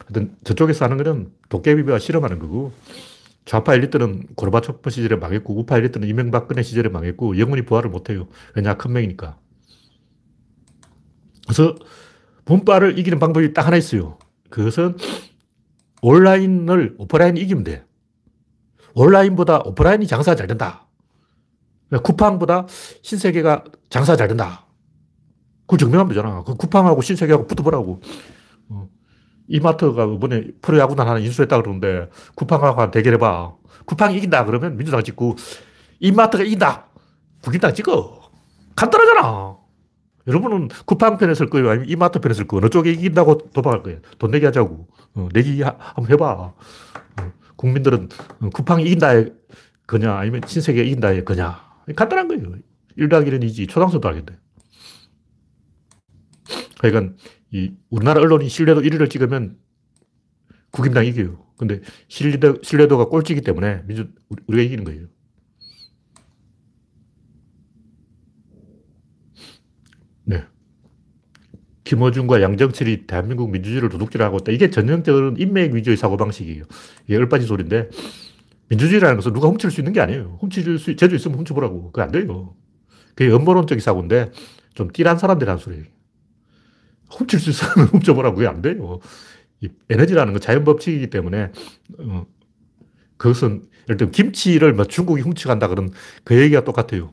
하여튼 저쪽에서 하는 거는 도깨비와 실험하는 거고 좌파 엘리트는 고르바초프 시절에 망했고 우파 엘리트는 이명박근혜 시절에 망했고 영원히 부활을 못해요. 왜냐? 큰 명이니까. 그래서 분파를 이기는 방법이 딱 하나 있어요. 그것은 온라인을 오프라인이 이기면 돼. 온라인보다 오프라인이 장사가 잘 된다. 쿠팡보다 신세계가 장사 잘 된다. 그걸 증명하면 되잖아. 그 쿠팡하고 신세계하고 붙어보라고. 어. 이마트가 이번에 프로야구단 하나 인수했다 그러는데 쿠팡하고 대결해봐. 쿠팡이 이긴다 그러면 민주당 찍고 이마트가 이긴다. 국민당 찍어. 간단하잖아. 여러분은 쿠팡 편에 쓸 거예요? 아니면 이마트 편에 쓸 거예요? 어느 쪽에 이긴다고 도박할 거예요? 돈 내기 하자고. 어, 내기 하, 한번 해봐. 어, 국민들은 쿠팡이 이긴다 거냐 아니면 신세계가 이긴다 거냐. 간단한 거예요. 1 더하기 1은 2지. 초등학생도 알겠대. 그러니까 이 우리나라 언론이 신뢰도 1위를 찍으면 국임당 이겨요. 근데 신뢰도, 신뢰도가 꼴찌기 때문에 민주, 우리가 이기는 거예요. 네. 김어준과 양정철이 대한민국 민주주의를 도둑질하고 있다. 이게 전형적인 인맥 위주의 사고방식이에요. 이게 얼빠진 소리인데 민주주의라는 것은 누가 훔칠 수 있는 게 아니에요. 훔칠 수, 재주 있으면 훔쳐보라고. 그게 안 돼요. 그게 음모론적인 사고인데 좀 띠란 사람들이 하는 소리예요. 훔칠 수 있으면 *laughs* 훔쳐보라고. 그게 안 돼요. 이 에너지라는 건 자연 법칙이기 때문에, 어, 그것은, 예를 들면 김치를 뭐 중국이 훔쳐간다 그런 그 얘기가 똑같아요.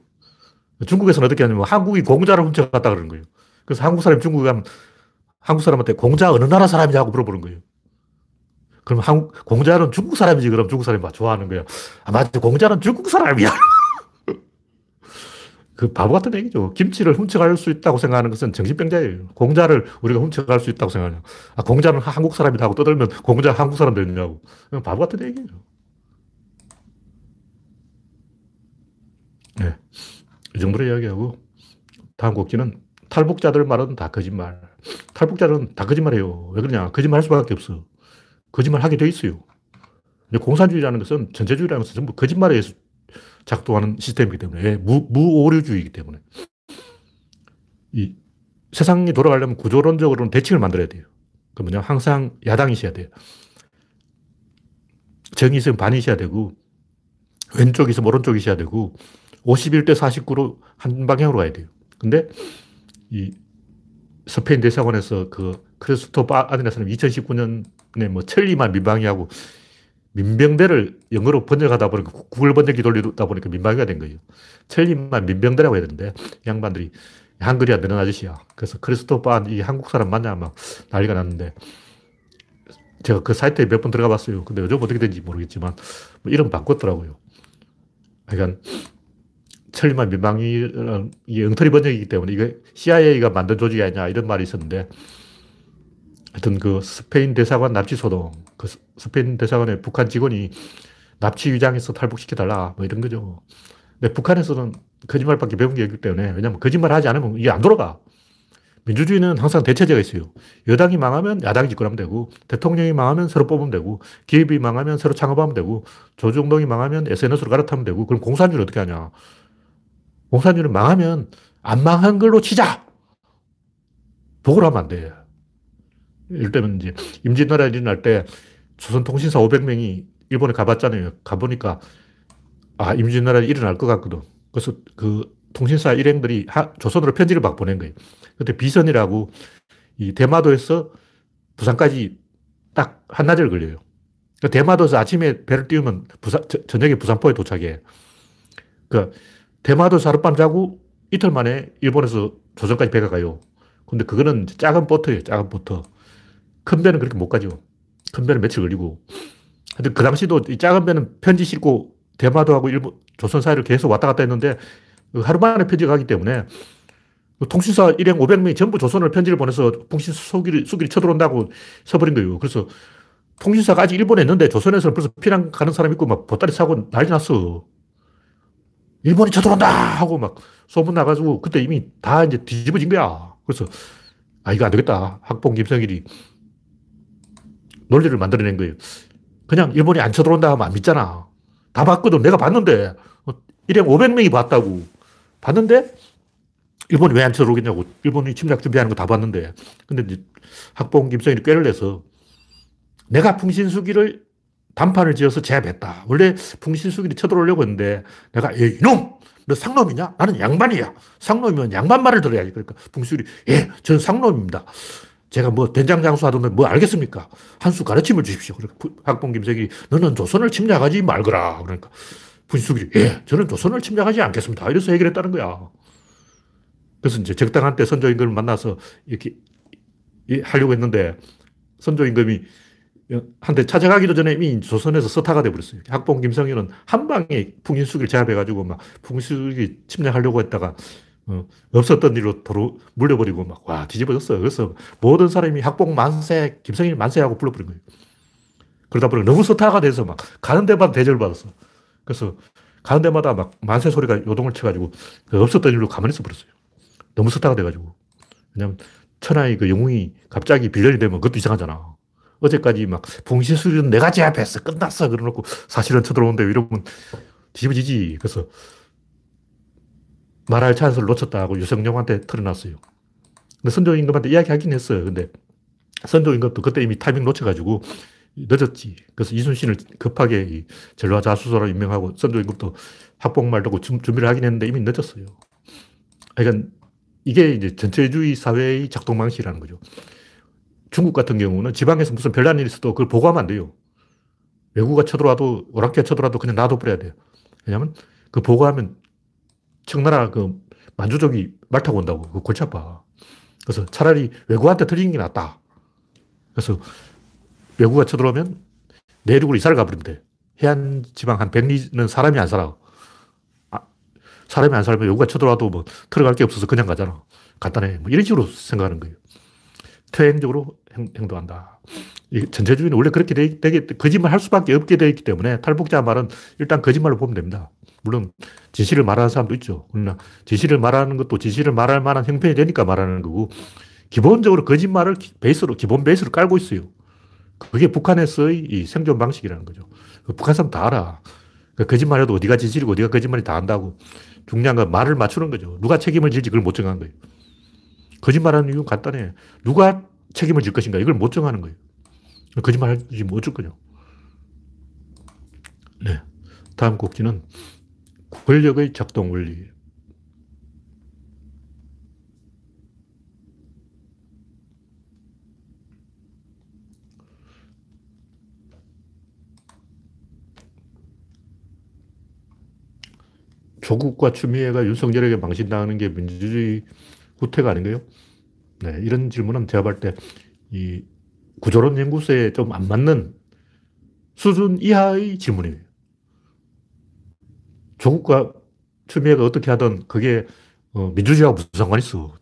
중국에서는 어떻게 하냐면 한국이 공자를 훔쳐갔다 그러는 거예요. 그래서 한국 사람이 중국에 가면 한국 사람한테 공자 어느 나라 사람이냐고 물어보는 거예요. 그럼 한국, 공자는 중국 사람이지. 그럼 중국 사람이 막 좋아하는 거야. 아, 맞지. 공자는 중국 사람이야. *laughs* 그 바보 같은 얘기죠. 김치를 훔쳐갈 수 있다고 생각하는 것은 정신병자예요. 공자를 우리가 훔쳐갈 수 있다고 생각하냐. 아, 공자는 한국 사람이다 고 떠들면 공자 한국 사람 되느냐고. 바보 같은 얘기죠. 네. 이 정도로 이야기하고, 다음 곡지는 탈북자들 말은 다 거짓말. 탈북자들은 다 거짓말이에요. 왜 그러냐. 거짓말 할 수밖에 없어. 거짓말 하게 돼 있어요. 공산주의라는 것은 전체주의라는 것은 전부 거짓말에 작동하는 시스템이기 때문에 무, 무오류주의이기 때문에 이 세상이 돌아가려면 구조론적으로는 대칭을 만들어야 돼요. 그 뭐냐 항상 야당이 있어야 돼요. 정이 있으면 반이 있어야 되고 왼쪽이 있으면 오른쪽이 있어야 되고 51대 49로 한 방향으로 가야 돼요. 근데 이 스페인 대사관에서 그 크리스토파 아드네스는 2019년 에뭐 천리만 민방위하고 민병대를 영어로 번역하다 보니까 구글 번역기 돌리다 보니까 민방위가 된 거예요. 천리만 민병대라고 해야 되는데 양반들이 한글이 안 되는 아저씨야. 그래서 크리스토파 이 한국 사람 맞냐 막 난리가 났는데 제가 그 사이트에 몇 번 들어가 봤어요. 근데 요즘 어떻게 된지 모르겠지만 뭐 이름 바꿨더라고요. 그러니까 천리만 민방위는 엉터리 번역이기 때문에 이게 CIA가 만든 조직이 아니냐 이런 말이 있었는데 하여튼 그 스페인 대사관 납치 소동, 그 스페인 대사관의 북한 직원이 납치 위장해서 탈북시켜달라 뭐 이런 거죠. 근데 북한에서는 거짓말밖에 배운 게 없기 때문에 왜냐하면 거짓말 하지 않으면 이게 안 돌아가. 민주주의는 항상 대체제가 있어요. 여당이 망하면 야당이 집권하면 되고, 대통령이 망하면 새로 뽑으면 되고, 기업이 망하면 새로 창업하면 되고, 조중동이 망하면 SNS로 갈아타면 되고, 그럼 공산주의는 어떻게 하냐? 공산주의는 망하면 안 망한 걸로 치자! 보고를 하면 안 돼. 이럴 때는 이제 임진왜란 일어날 때 조선통신사 500명이 일본에 가봤잖아요. 가보니까 아, 임진왜란이 일어날 것 같거든. 그래서 그 통신사 일행들이 하, 조선으로 편지를 막 보낸 거예요. 그때 비선이라고 이 대마도에서 부산까지 딱 한나절 걸려요. 그러니까 대마도에서 아침에 배를 띄우면 부산, 저, 저녁에 부산포에 도착해. 그 대마도에서 하룻밤 자고 이틀 만에 일본에서 조선까지 배가 가요. 근데 그거는 작은 보트예요. 작은 보트. 큰 배는 그렇게 못 가죠. 큰 배는 며칠 걸리고. 근데 그 당시도 이 작은 배는 편지 싣고 대마도 하고 일본, 조선 사이를 계속 왔다 갔다 했는데 그 하루 만에 편지가 가기 때문에 그 통신사 일행 500명이 전부 조선을 편지를 보내서 통신사 수기를, 수기를 쳐들어온다고 써버린 거예요. 그래서 통신사가 아직 일본에 있는데 조선에서 벌써 피난 가는 사람 있고 막 보따리 사고 난리 났어. 일본이 쳐들어온다! 하고 막 소문 나가지고 그때 이미 다 이제 뒤집어진 거야. 그래서 아, 이거 안 되겠다. 학봉 김성일이 논리를 만들어낸 거예요. 그냥 일본이 안 쳐들어온다 하면 안 믿잖아. 다 봤거든. 내가 봤는데. 일행 500명이 봤다고. 봤는데, 일본이 왜 안 쳐들어오겠냐고. 일본이 침략 준비하는 거 다 봤는데. 근데 학봉 김성일이 꾀를 내서 내가 풍신수기를 단판을 지어서 제압했다. 원래 풍신수기를 쳐들어오려고 했는데 내가, 예, 이놈! 너 상놈이냐? 나는 양반이야. 상놈이면 양반 말을 들어야지. 그러니까 풍수일이, 예, 저는 상놈입니다. 제가 뭐 된장 장수 하던데 뭐 알겠습니까? 한 수 가르침을 주십시오. 학봉 김석이 너는 조선을 침략하지 말거라. 그러니까 분수길이 예, 저는 조선을 침략하지 않겠습니다. 이래서 해결했다는 거야. 그래서 이제 적당한 때 선조 임금을 만나서 이렇게 하려고 했는데 선조 임금이 한테 찾아가기도 전에 이미 조선에서 서타가 돼버렸어요. 학봉 김성일은 한 방에 풍인수기를 제압해가지고 막 풍수기 침략하려고 했다가 어, 없었던 일로 도로 물려버리고 막, 와, 뒤집어졌어요. 그래서 모든 사람이 학봉 만세, 김성일 만세하고 불러버린 거예요. 그러다 보니 너무 스타가 돼서 막 가는 데마다 대접을 받았어. 그래서 가는 데마다 막 만세 소리가 요동을 쳐가지고 그 없었던 일로 가만히 있어 버렸어요. 너무 스타가 돼가지고. 왜냐면 천하의 그 영웅이 갑자기 빌런이 되면 그것도 이상하잖아. 어제까지 막 봉신수리는 내가 제압했어. 끝났어. 그러놓고 사실은 쳐들어오는데 이러면 뒤집어지지. 그래서 말할 찬스를 놓쳤다고 유성룡한테 털어놨어요. 근데 선조 임금한테 이야기하긴 했어요. 근데 선조 임금도 그때 이미 타이밍 놓쳐가지고 늦었지. 그래서 이순신을 급하게 전라자수소로 임명하고 선조 임금도 합봉말도 준비를 하긴 했는데 이미 늦었어요. 그러니까 이게 이제 전체주의 사회의 작동 방식이라는 거죠. 중국 같은 경우는 지방에서 무슨 별난 일이 있어도 그걸 보고하면 안 돼요. 외국가 쳐들어와도 오락기가 쳐들어와도 그냥 놔둬버려야 돼요. 왜냐하면 그 보고하면 청나라 그 만주족이 말 타고 온다고. 그 골치 아파. 그래서 차라리 외국한테 틀리는 게 낫다. 그래서 외국가 쳐들어오면 내륙으로 이사를 가버리면 돼. 해안 지방 한 100리는 사람이 안 살아. 아, 사람이 안 살면 외국가 쳐들어와도 뭐 들어갈 게 없어서 그냥 가잖아. 간단해. 뭐 이런 식으로 생각하는 거예요. 퇴행적으로 행, 동한다 전체주의는 원래 그렇게 되게, 거짓말 할 수밖에 없게 되어 있기 때문에 탈북자 말은 일단 거짓말로 보면 됩니다. 물론 진실을 말하는 사람도 있죠. 그러나 진실을 말하는 것도 진실을 말할 만한 형편이 되니까 말하는 거고 기본적으로 거짓말을 베이스로 기본 베이스로 깔고 있어요. 그게 북한에서의 이 생존 방식이라는 거죠. 그 북한 사람 다 알아. 그 거짓말 해도 어디가 진실이고 어디가 거짓말이 다 안다고. 중요한 건 말을 맞추는 거죠. 누가 책임을 질지 그걸 못 정하는 거예요. 거짓말하는 이유는 간단해. 누가 책임을 질 것인가 이걸 못 정하는 거예요. 거짓말하지 뭐 어쩔 거죠. 네. 다음 곡지는 권력의 작동 원리. 조국과 추미애가 윤석열에게 망신당하는 게 민주주의 후퇴가 아닌가요? 네, 이런 질문은 제가 볼 때, 이 구조론 연구소에 좀 안 맞는 수준 이하의 질문이에요. 조국과 추미애가 어떻게 하든 그게 어, 민주주의하고 무슨 상관이 있어.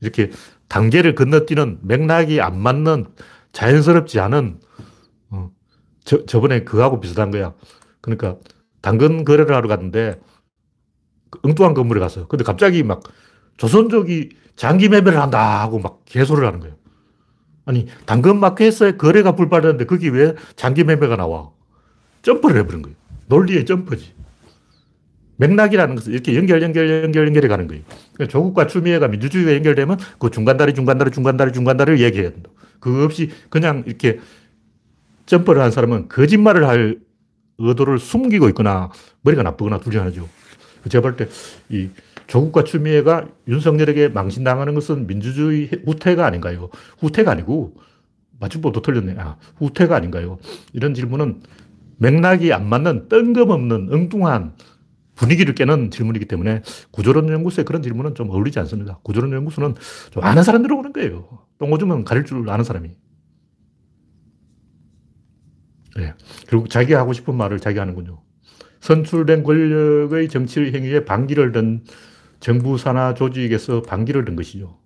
이렇게 단계를 건너뛰는 맥락이 안 맞는 자연스럽지 않은 어, 저, 저번에 그거하고 비슷한 거야. 그러니까 당근 거래를 하러 갔는데 그 엉뚱한 건물에 가서. 근데 갑자기 막 조선족이 장기 매매를 한다 하고 막 개소를 하는 거예요. 아니, 당근 마켓에 거래가 불발했는데 거기 왜 장기 매매가 나와? 점프를 해버린 거예요. 논리의 점프지. 맥락이라는 것은 이렇게 연결, 연결, 연결, 연결해 가는 거예요. 그러니까 조국과 추미애가 민주주의가 연결되면 그 중간다리, 중간다리, 중간다리, 중간다리를 얘기해야 된다. 그거 없이 그냥 이렇게 점프를 한 사람은 거짓말을 할 의도를 숨기고 있거나 머리가 나쁘거나 둘 중 하나죠. 제가 볼때이 조국과 추미애가 윤석열에게 망신당하는 것은 민주주의 후퇴가 아닌가요? 후퇴가 아니고 맞춤법도 틀렸네. 아, 후퇴가 아닌가요? 이런 질문은 맥락이 안 맞는 뜬금없는 엉뚱한 분위기를 깨는 질문이기 때문에 구조론 연구소에 그런 질문은 좀 어울리지 않습니다. 구조론 연구소는 좀 아는 사람들 오는 거예요. 똥 오주면 가릴 줄 아는 사람이. 네. 결국 자기가 하고 싶은 말을 자기가 하는군요. 선출된 권력의 정치 행위에 반기를 든 정부 산하 조직에서 반기를 든 것이죠.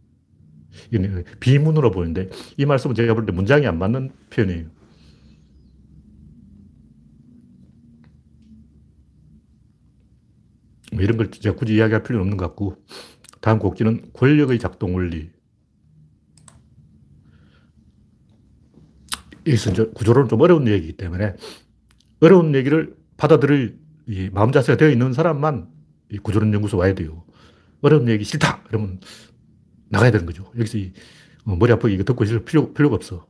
비문으로 보이는데 이 말씀은 제가 볼 때 문장이 안 맞는 표현이에요. 뭐 이런 걸 제가 굳이 이야기할 필요는 없는 것 같고 다음 곡지는 권력의 작동 원리. 여기서 구조론은 좀 어려운 얘기이기 때문에 어려운 얘기를 받아들일 마음 자세가 되어 있는 사람만 구조론 연구소 와야 돼요. 어려운 얘기 싫다! 그러면 나가야 되는 거죠. 여기서 어, 머리 아프게 이거 듣고 있을 필요, 필요가 없어.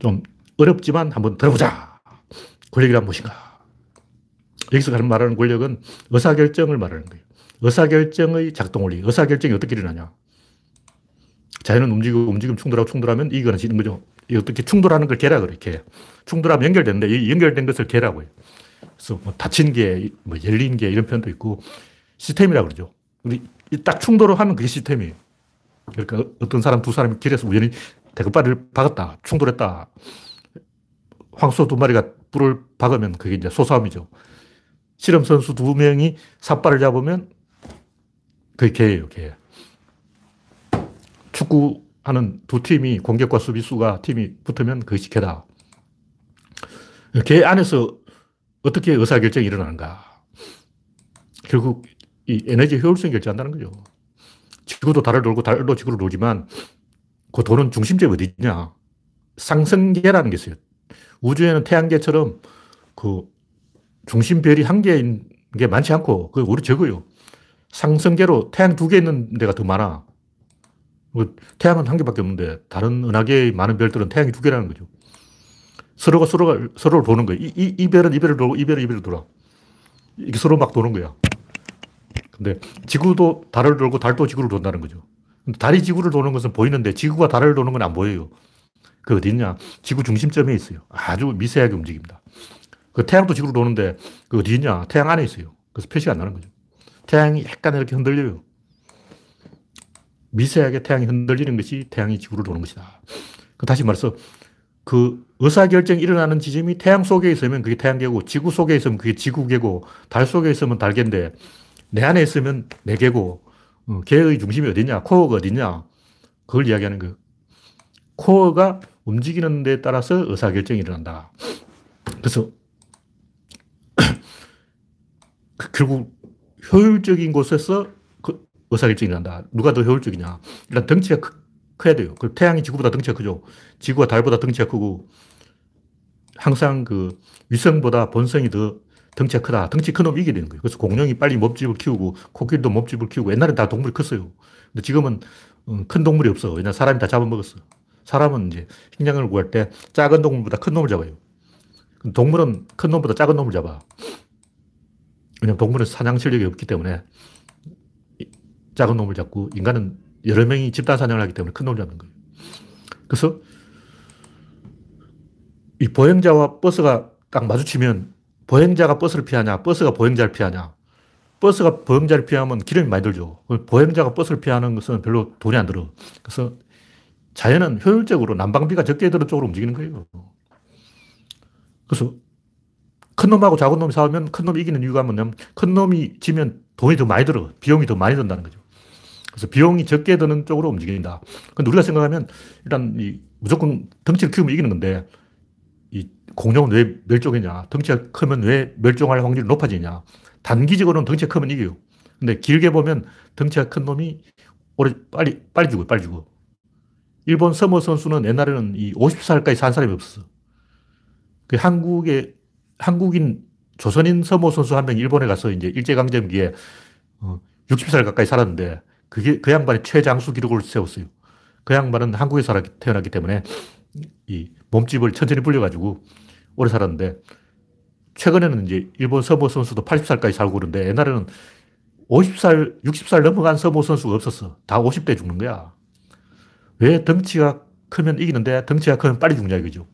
좀 어렵지만 한번 들어보자. 권력이란 무엇인가? 여기서 말하는 권력은 의사결정을 말하는 거예요. 의사결정의 작동 원리. 의사결정이 어떻게 일어나냐. 자연은 움직이고 움직임 충돌하고 충돌하면 이거는 지는 거죠. 어떻게 충돌하는 걸 개라 그래, 개. 충돌하면 연결되는데 이 연결된 것을 개라고 해요. 그래서 뭐 닫힌 개, 뭐 열린 개 이런 표현도 있고 시스템이라고 그러죠. 근데 딱 충돌을 하는 그게 시스템이에요. 그러니까 어떤 사람 두 사람이 길에서 우연히 대급발을 박았다. 충돌했다. 황소 두 마리가 불을 박으면 그게 이제 소싸움이죠. 실험 선수 두 명이 삿발을 잡으면 그게 개예요, 개. 축구하는 두 팀이 공격과 수비수가 팀이 붙으면 그것이 개다. 개 안에서 어떻게 의사결정이 일어나는가. 결국 이 에너지 효율성 결정한다는 거죠. 지구도 달을 돌고 달도 지구를 돌지만 그 도는 중심점이 어디 있냐. 상승계라는 게 있어요. 우주에는 태양계처럼 그 중심별이 한 개인 게 많지 않고, 그 우리 적어요. 상승계로 태양 두 개 있는 데가 더 많아. 그 태양은 한 개밖에 없는데, 다른 은하계의 많은 별들은 태양이 두 개라는 거죠. 서로가 서로가, 서로를 도는 거예요. 이, 이, 이 별은 이 별을 돌고, 이 별은 이 별을 돌아. 이게 서로 막 도는 거야. 근데 지구도 달을 돌고 달도 지구를 돈다는 거죠. 달이 지구를 도는 것은 보이는데 지구가 달을 도는 건 안 보여요. 그 어디 있냐? 지구 중심점에 있어요. 아주 미세하게 움직입니다. 그 태양도 지구로 도는데 그 어디 있냐? 태양 안에 있어요. 그래서 표시가 안 나는 거죠. 태양이 약간 이렇게 흔들려요. 미세하게 태양이 흔들리는 것이 태양이 지구를 도는 것이다. 그 다시 말해서 그 의사결정이 일어나는 지점이 태양 속에 있으면 그게 태양계고 지구 속에 있으면 그게 지구계고 달 속에 있으면 달계인데 내 안에 있으면 내 개고 어, 개의 중심이 어디냐 코어가 어디냐 그걸 이야기하는 거예요. 코어가 움직이는 데 따라서 의사결정이 일어난다. 그래서 *clears throat* 그 결국 효율적인 곳에서 그 의사결정이 난다. 누가 더 효율적이냐. 일단 덩치가 크, 커야 돼요. 그 태양이 지구보다 덩치가 크죠. 지구가 달보다 덩치가 크고 항상 그 위성보다 본성이 더 덩치가 크다. 덩치 큰 놈이 이기게 되는 거예요. 그래서 공룡이 빨리 몸집을 키우고 코끼리도 몸집을 키우고 옛날엔 다 동물이 컸어요. 근데 지금은 음, 큰 동물이 없어. 왜냐 사람이 다 잡아먹었어. 사람은 이제 식량을 구할 때 작은 동물보다 큰 놈을 잡아요. 동물은 큰 놈보다 작은 놈을 잡아. 왜냐면 동물은 사냥 실력이 없기 때문에 작은 놈을 잡고 인간은 여러 명이 집단 사냥을 하기 때문에 큰 놈을 잡는 거예요. 그래서 이 보행자와 버스가 딱 마주치면 보행자가 버스를 피하냐, 버스가 보행자를 피하냐. 버스가 보행자를 피하면 기름이 많이 들죠. 보행자가 버스를 피하는 것은 별로 돈이 안 들어. 그래서 자연은 효율적으로 난방비가 적게 드는 쪽으로 움직이는 거예요. 그래서 큰 놈하고 작은 놈이 싸우면 큰 놈이 이기는 이유가 뭐냐면 큰 놈이 지면 돈이 더 많이 들어. 비용이 더 많이 든다는 거죠. 그래서 비용이 적게 드는 쪽으로 움직인다. 근데 우리가 생각하면 일단 이 무조건 덩치를 키우면 이기는 건데 이 공룡은 왜 멸종했냐? 덩치가 크면 왜 멸종할 확률이 높아지냐? 단기적으로는 덩치가 크면 이겨요. 근데 길게 보면 덩치가 큰 놈이 오래, 빨리, 빨리 죽어요, 빨리 죽어. 일본 스모 선수는 옛날에는 이 50살까지 산 사람이 없었어. 그 한국에, 한국인 조선인 스모 선수 한 명이 일본에 가서 이제 일제강점기에 60살 어, 가까이 살았는데 그게 그 양반이 최장수 기록을 세웠어요. 그 양반은 한국에 서 태어났기 때문에 이 몸집을 천천히 불려가지고 오래 살았는데 최근에는 이제 일본 서모 선수도 80살까지 살고 그러는데 옛날에는 50살, 60살 넘어간 서모 선수가 없었어. 다 50대 죽는 거야. 왜 덩치가 크면 이기는데 덩치가 크면 빨리 죽냐 이거죠.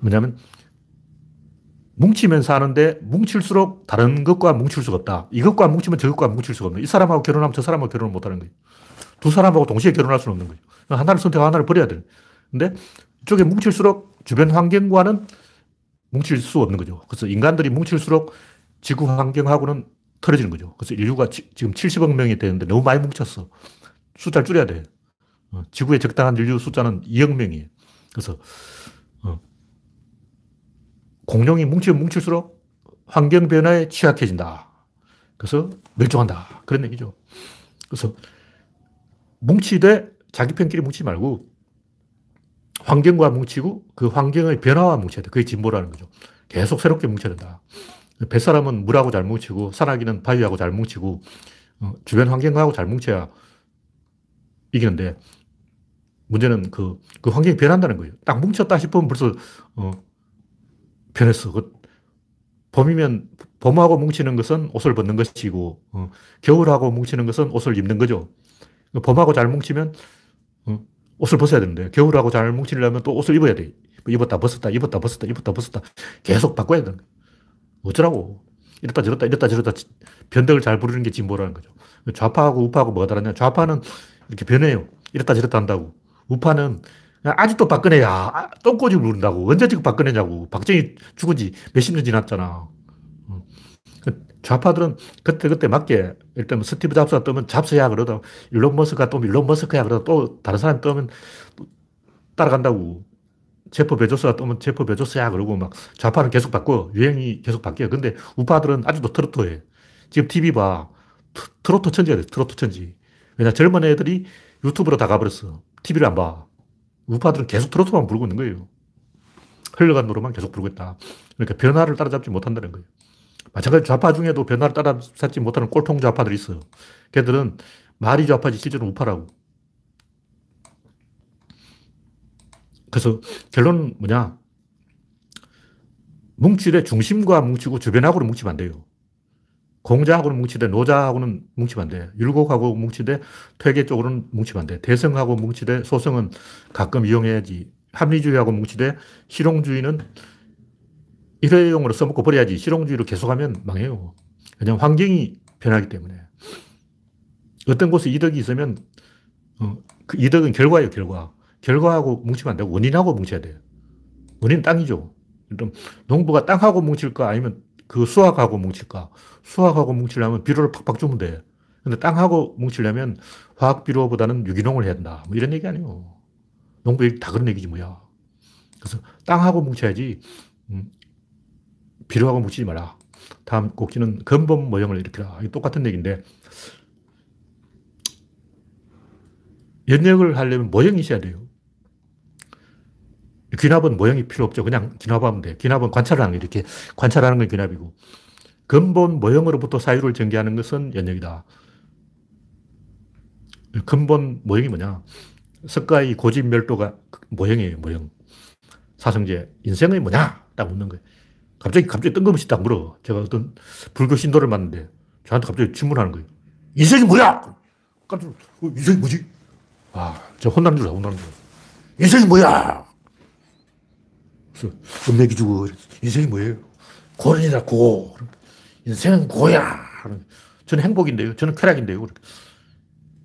뭐냐면 뭉치면 사는데 뭉칠수록 다른 것과 뭉칠 수가 없다. 이것과 뭉치면 저것과 뭉칠 수가 없는 이 사람하고 결혼하면 저 사람하고 결혼을 못 하는 거예요. 두 사람하고 동시에 결혼할 수는 없는 거죠. 하나를 선택하고 하나를 버려야 돼. 근데 이쪽에 뭉칠수록 주변 환경과는 뭉칠 수 없는 거죠. 그래서 인간들이 뭉칠수록 지구 환경하고는 틀어지는 거죠. 그래서 인류가 지, 금 70억 명이 되는데 너무 많이 뭉쳤어. 숫자를 줄여야 돼. 어, 지구의 적당한 인류 숫자는 2억 명이에요. 그래서 어, 공룡이 뭉치면 뭉칠수록 환경 변화에 취약해진다. 그래서 멸종한다. 그런 얘기죠. 그래서 뭉치되 자기 편끼리 뭉치지 말고 환경과 뭉치고 그 환경의 변화와 뭉쳐야 돼. 그게 진보라는 거죠. 계속 새롭게 뭉쳐야 된다. 뱃사람은 물하고 잘 뭉치고 산악인은 바위하고 잘 뭉치고 어, 주변 환경하고 잘 뭉쳐야 이기는데 문제는 그, 그 환경이 변한다는 거예요. 딱 뭉쳤다 싶으면 벌써 어, 변했어. 그 봄이면 봄하고 뭉치는 것은 옷을 벗는 것이고 어, 겨울하고 뭉치는 것은 옷을 입는 거죠. 그 봄하고 잘 뭉치면 어, 옷을 벗어야 되는데 겨울하고 잘 뭉치려면 또 옷을 입어야 돼. 입었다 벗었다 입었다 벗었다 입었다 벗었다 계속 바꿔야 되는 거야. 어쩌라고. 이랬다 저랬다 이랬다 저랬다 변덕을 잘 부리는 게 진보라는 거죠. 좌파하고 우파하고 뭐가 다르냐. 좌파는 이렇게 변해요. 이랬다 저랬다 한다고. 우파는 아직도 박근혜야. 아, 똥고집 부린다고. 언제 지금 박근혜냐고. 박정희 죽은 지 몇십 년 지났잖아. 좌파들은 그때그때 맞게 일단 뭐 스티브 잡스가 뜨면 잡스야 그러다 일론 머스크가 뜨면 일론 머스크야 그러다 또 다른 사람이 뜨면 따라간다고. 제프 베조스가 뜨면 제프 베조스야 그러고 막 좌파는 계속 바꿔 유행이 계속 바뀌어 근데 우파들은 아직도 트로트해 지금 TV 봐. 트로트 천지가 돼 트로트 천지 왜냐 젊은 애들이 유튜브로 다 가버렸어. TV를 안 봐. 우파들은 계속 트로트만 부르고 있는 거예요. 흘러간 노래만 계속 부르고 있다. 그러니까 변화를 따라잡지 못한다는 거예요 마찬가지 좌파 중에도 변화를 따라잡지 못하는 꼴통 좌파들이 있어요. 걔들은 말이 좌파지 실제로 우파라고. 그래서 결론은 뭐냐. 뭉치되 중심과 뭉치고 주변하고는 뭉치면 안 돼요. 공자하고는 뭉치되 노자하고는 뭉치면 안 돼. 율곡하고 뭉치되 퇴계 쪽으로는 뭉치면 안 돼. 대성하고 뭉치되 소성은 가끔 이용해야지. 합리주의하고 뭉치되 실용주의는 일회용으로 써먹고 버려야지 실용주의로 계속하면 망해요. 왜냐하면 환경이 변하기 때문에. 어떤 곳에 이득이 있으면 어, 그 이득은 결과예요, 결과. 결과하고 뭉치면 안 되고 원인하고 뭉쳐야 돼요. 원인은 땅이죠. 그럼 농부가 땅하고 뭉칠까 아니면 그 수학하고 뭉칠까? 수학하고 뭉치려면 비료를 팍팍 주면 돼. 근데 땅하고 뭉치려면 화학 비료보다는 유기농을 해야 된다. 뭐 이런 얘기 아니에요. 농부 얘기 다 그런 얘기지 뭐야. 그래서 땅하고 뭉쳐야지 음, 비료하고 묻히지 마라. 다음 곡지는 근본 모형을 일으키라. 똑같은 얘기인데, 연역을 하려면 모형이 있어야 돼요. 귀납은 모형이 필요 없죠. 그냥 귀납하면 돼. 귀납은 관찰을 하는 게 이렇게 관찰하는 건 귀납이고, 근본 모형으로부터 사유를 전개하는 것은 연역이다. 근본 모형이 뭐냐? 석가의 고집 멸도가 모형이에요, 모형. 사성제. 인생의 뭐냐? 딱 묻는 거예요. 갑자기, 갑자기 뜬금없이 딱 물어. 제가 어떤 불교 신도를 만났는데 저한테 갑자기 질문하는 거예요. 인생이 뭐야? 깜짝 어, 인생이 뭐지? 아, 저 혼나는 줄 알아, 혼나는 줄 알아. 인생이 뭐야? 그래서 음맥이 주고, 인생이 뭐예요? 고른이다, 고. 인생은 고야. 저는 행복인데요. 저는 쾌락인데요.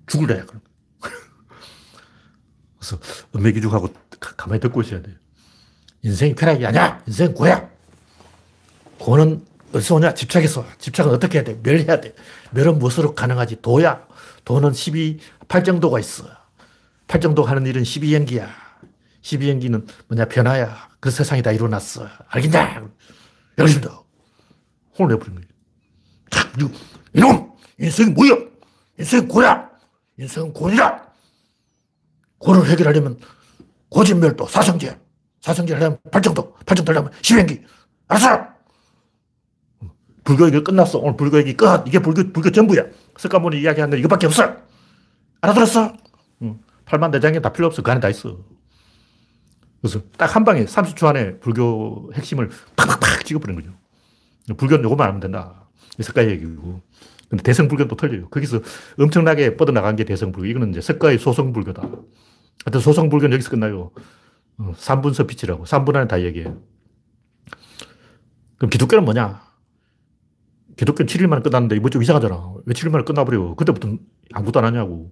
죽을래. *laughs* 그래서 음맥이죽하고 가만히 듣고 있어야 돼요. 인생이 쾌락이 아니야. 인생은 고야. 고는 어디서 오냐? 집착에서. 집착은 어떻게 해야 돼? 멸해야 돼. 멸은 무엇으로 가능하지? 도야. 도는 12, 팔정도가 있어. 팔정도 하는 일은 12연기야. 12연기는 뭐냐? 변화야. 그 세상이 다 일어났어. 알겠냐? 알겠습니다. 혼을 내버린 거예요. 참, 이놈! 인생이 뭐야? 인생은 고야! 인생은 고리라! 고를 해결하려면 고진멸도, 사성제. 사성제 하려면 팔정도, 팔정도 하려면 시행기. 알았어! 불교 얘기 끝났어. 오늘 불교 얘기 끝. 이게 불교, 불교 전부야. 석가모니 이야기한 건 이거밖에 없어. 알아들었어? 응. 팔만 대장에 다 필요 없어. 그 안에 다 있어. 그래서 딱 한 방에 30초 안에 불교 핵심을 팍팍팍 찍어버린 거죠. 불교는 요것만 하면 된다. 석가의 얘기고. 근데 대성불교는 또 틀려요. 거기서 엄청나게 뻗어나간 게 대성불교. 이거는 이제 석가의 소성불교다. 하여튼 소성불교는 여기서 끝나요. 3분 어, 서피치라고. 3분 안에 다 얘기해요. 그럼 기독교는 뭐냐? 기독교는 7일 만에 끝났는데 이거 좀 이상하잖아. 왜 7일 만에 끝나버려? 그때부터 아무것도 안 하냐고.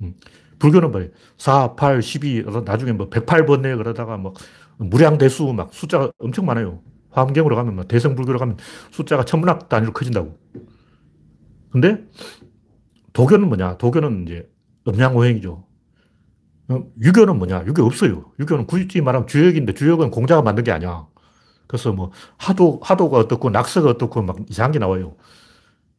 음. 불교는 뭐 4, 8, 12, 나중에 뭐 108번에 그러다가 뭐 무량대수 막 숫자가 엄청 많아요. 화엄경으로 가면 뭐 대성불교로 가면 숫자가 천문학 단위로 커진다고. 근데 도교는 뭐냐? 도교는 이제 음양오행이죠. 어, 유교는 뭐냐? 유교 없어요. 유교는 굳이 말하면 주역인데 주역은 공자가 만든 게 아니야. 그래서 뭐 하도, 하도가 어떻고 낙서가 어떻고 막 이상한 게 나와요.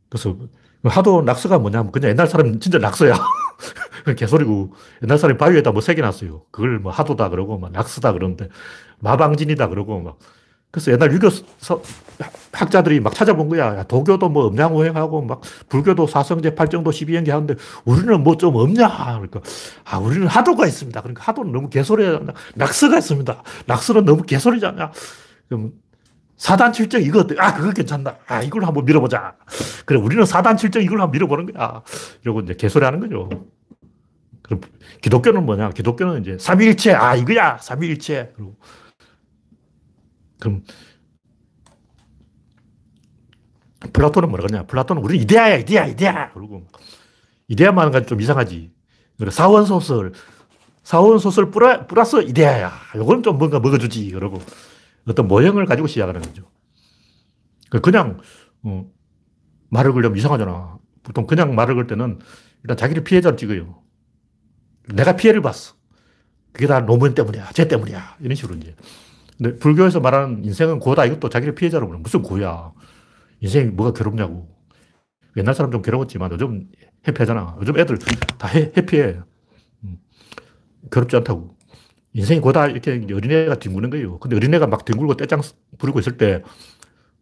그래서 하도 낙서가 뭐냐면 그냥 옛날 사람 진짜 낙서야. *laughs* 개소리고 옛날 사람이 바위에다 뭐 새겨 놨어요. 그걸 뭐 하도다 그러고 막 낙서다 그러는데 마방진이다 그러고 막 그래서 옛날 유교 학자들이 막 찾아본 거야. 야, 도교도 뭐 음양오행하고 막 불교도 사성제 팔정도 십이행기 하는데 우리는 뭐 좀 없냐? 그러니까 아 우리는 하도가 있습니다. 그러니까 하도는 너무 개소리야. 낙서가 있습니다. 낙서는 너무 개소리잖아. 사단 칠정 이거 어때? 아, 그거 괜찮다. 아, 이걸 한번 밀어보자. 그래, 우리는 사단 칠정 이걸 한번 밀어보는 거야. 이러고 이제 개소리 하는 거죠. 그럼 기독교는 뭐냐? 기독교는 이제 삼위일체. 아, 이거야. 삼위일체. 그리고 그럼 플라톤은 뭐라 그러냐? 플라톤은 우리 이데아야, 이데아, 이데아. 그리고 이데아만 가지고 좀 이상하지. 사원소설, 사원소설 플러스 이데아야. 요건 좀 뭔가 먹어주지. 그러고 어떤 모형을 가지고 시작하는 거죠. 그 그냥 어, 말을 걸려면 이상하잖아. 보통 그냥 말을 걸 때는 일단 자기를 피해자로 찍어요. 내가 피해를 봤어. 그게 다 노무현 때문이야. 쟤 때문이야. 이런 식으로 이제. 근데 불교에서 말하는 인생은 고다. 이것도 자기를 피해자로 보는 무슨 고야. 인생이 뭐가 괴롭냐고. 옛날 사람 좀 괴로웠지만 요즘 해피하잖아. 요즘 애들 다 해, 해피해. 음. 괴롭지 않다고. 인생이 고다 이렇게 어린애가 뒹구는 거예요. 근데 어린애가 막 뒹굴고 떼짱 부리고 있을 때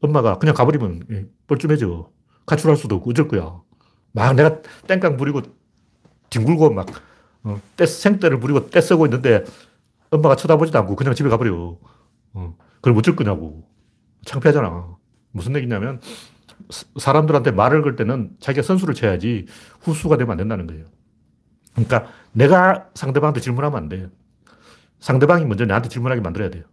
엄마가 그냥 가버리면 예, 뻘쭘해져. 가출할 수도 없고 어쩔 거야. 막 내가 땡깡 부리고 뒹굴고 막 어, 떼, 생떼를 부리고 떼 쓰고 있는데 엄마가 쳐다보지도 않고 그냥 집에 가버려. 어, 그걸 어쩔 거냐고. 창피하잖아. 무슨 얘기냐면 사람들한테 말을 걸 때는 자기가 선수를 쳐야지 후수가 되면 안 된다는 거예요. 그러니까 내가 상대방한테 질문하면 안 돼. 상대방이 먼저 나한테 질문하게 만들어야 돼요.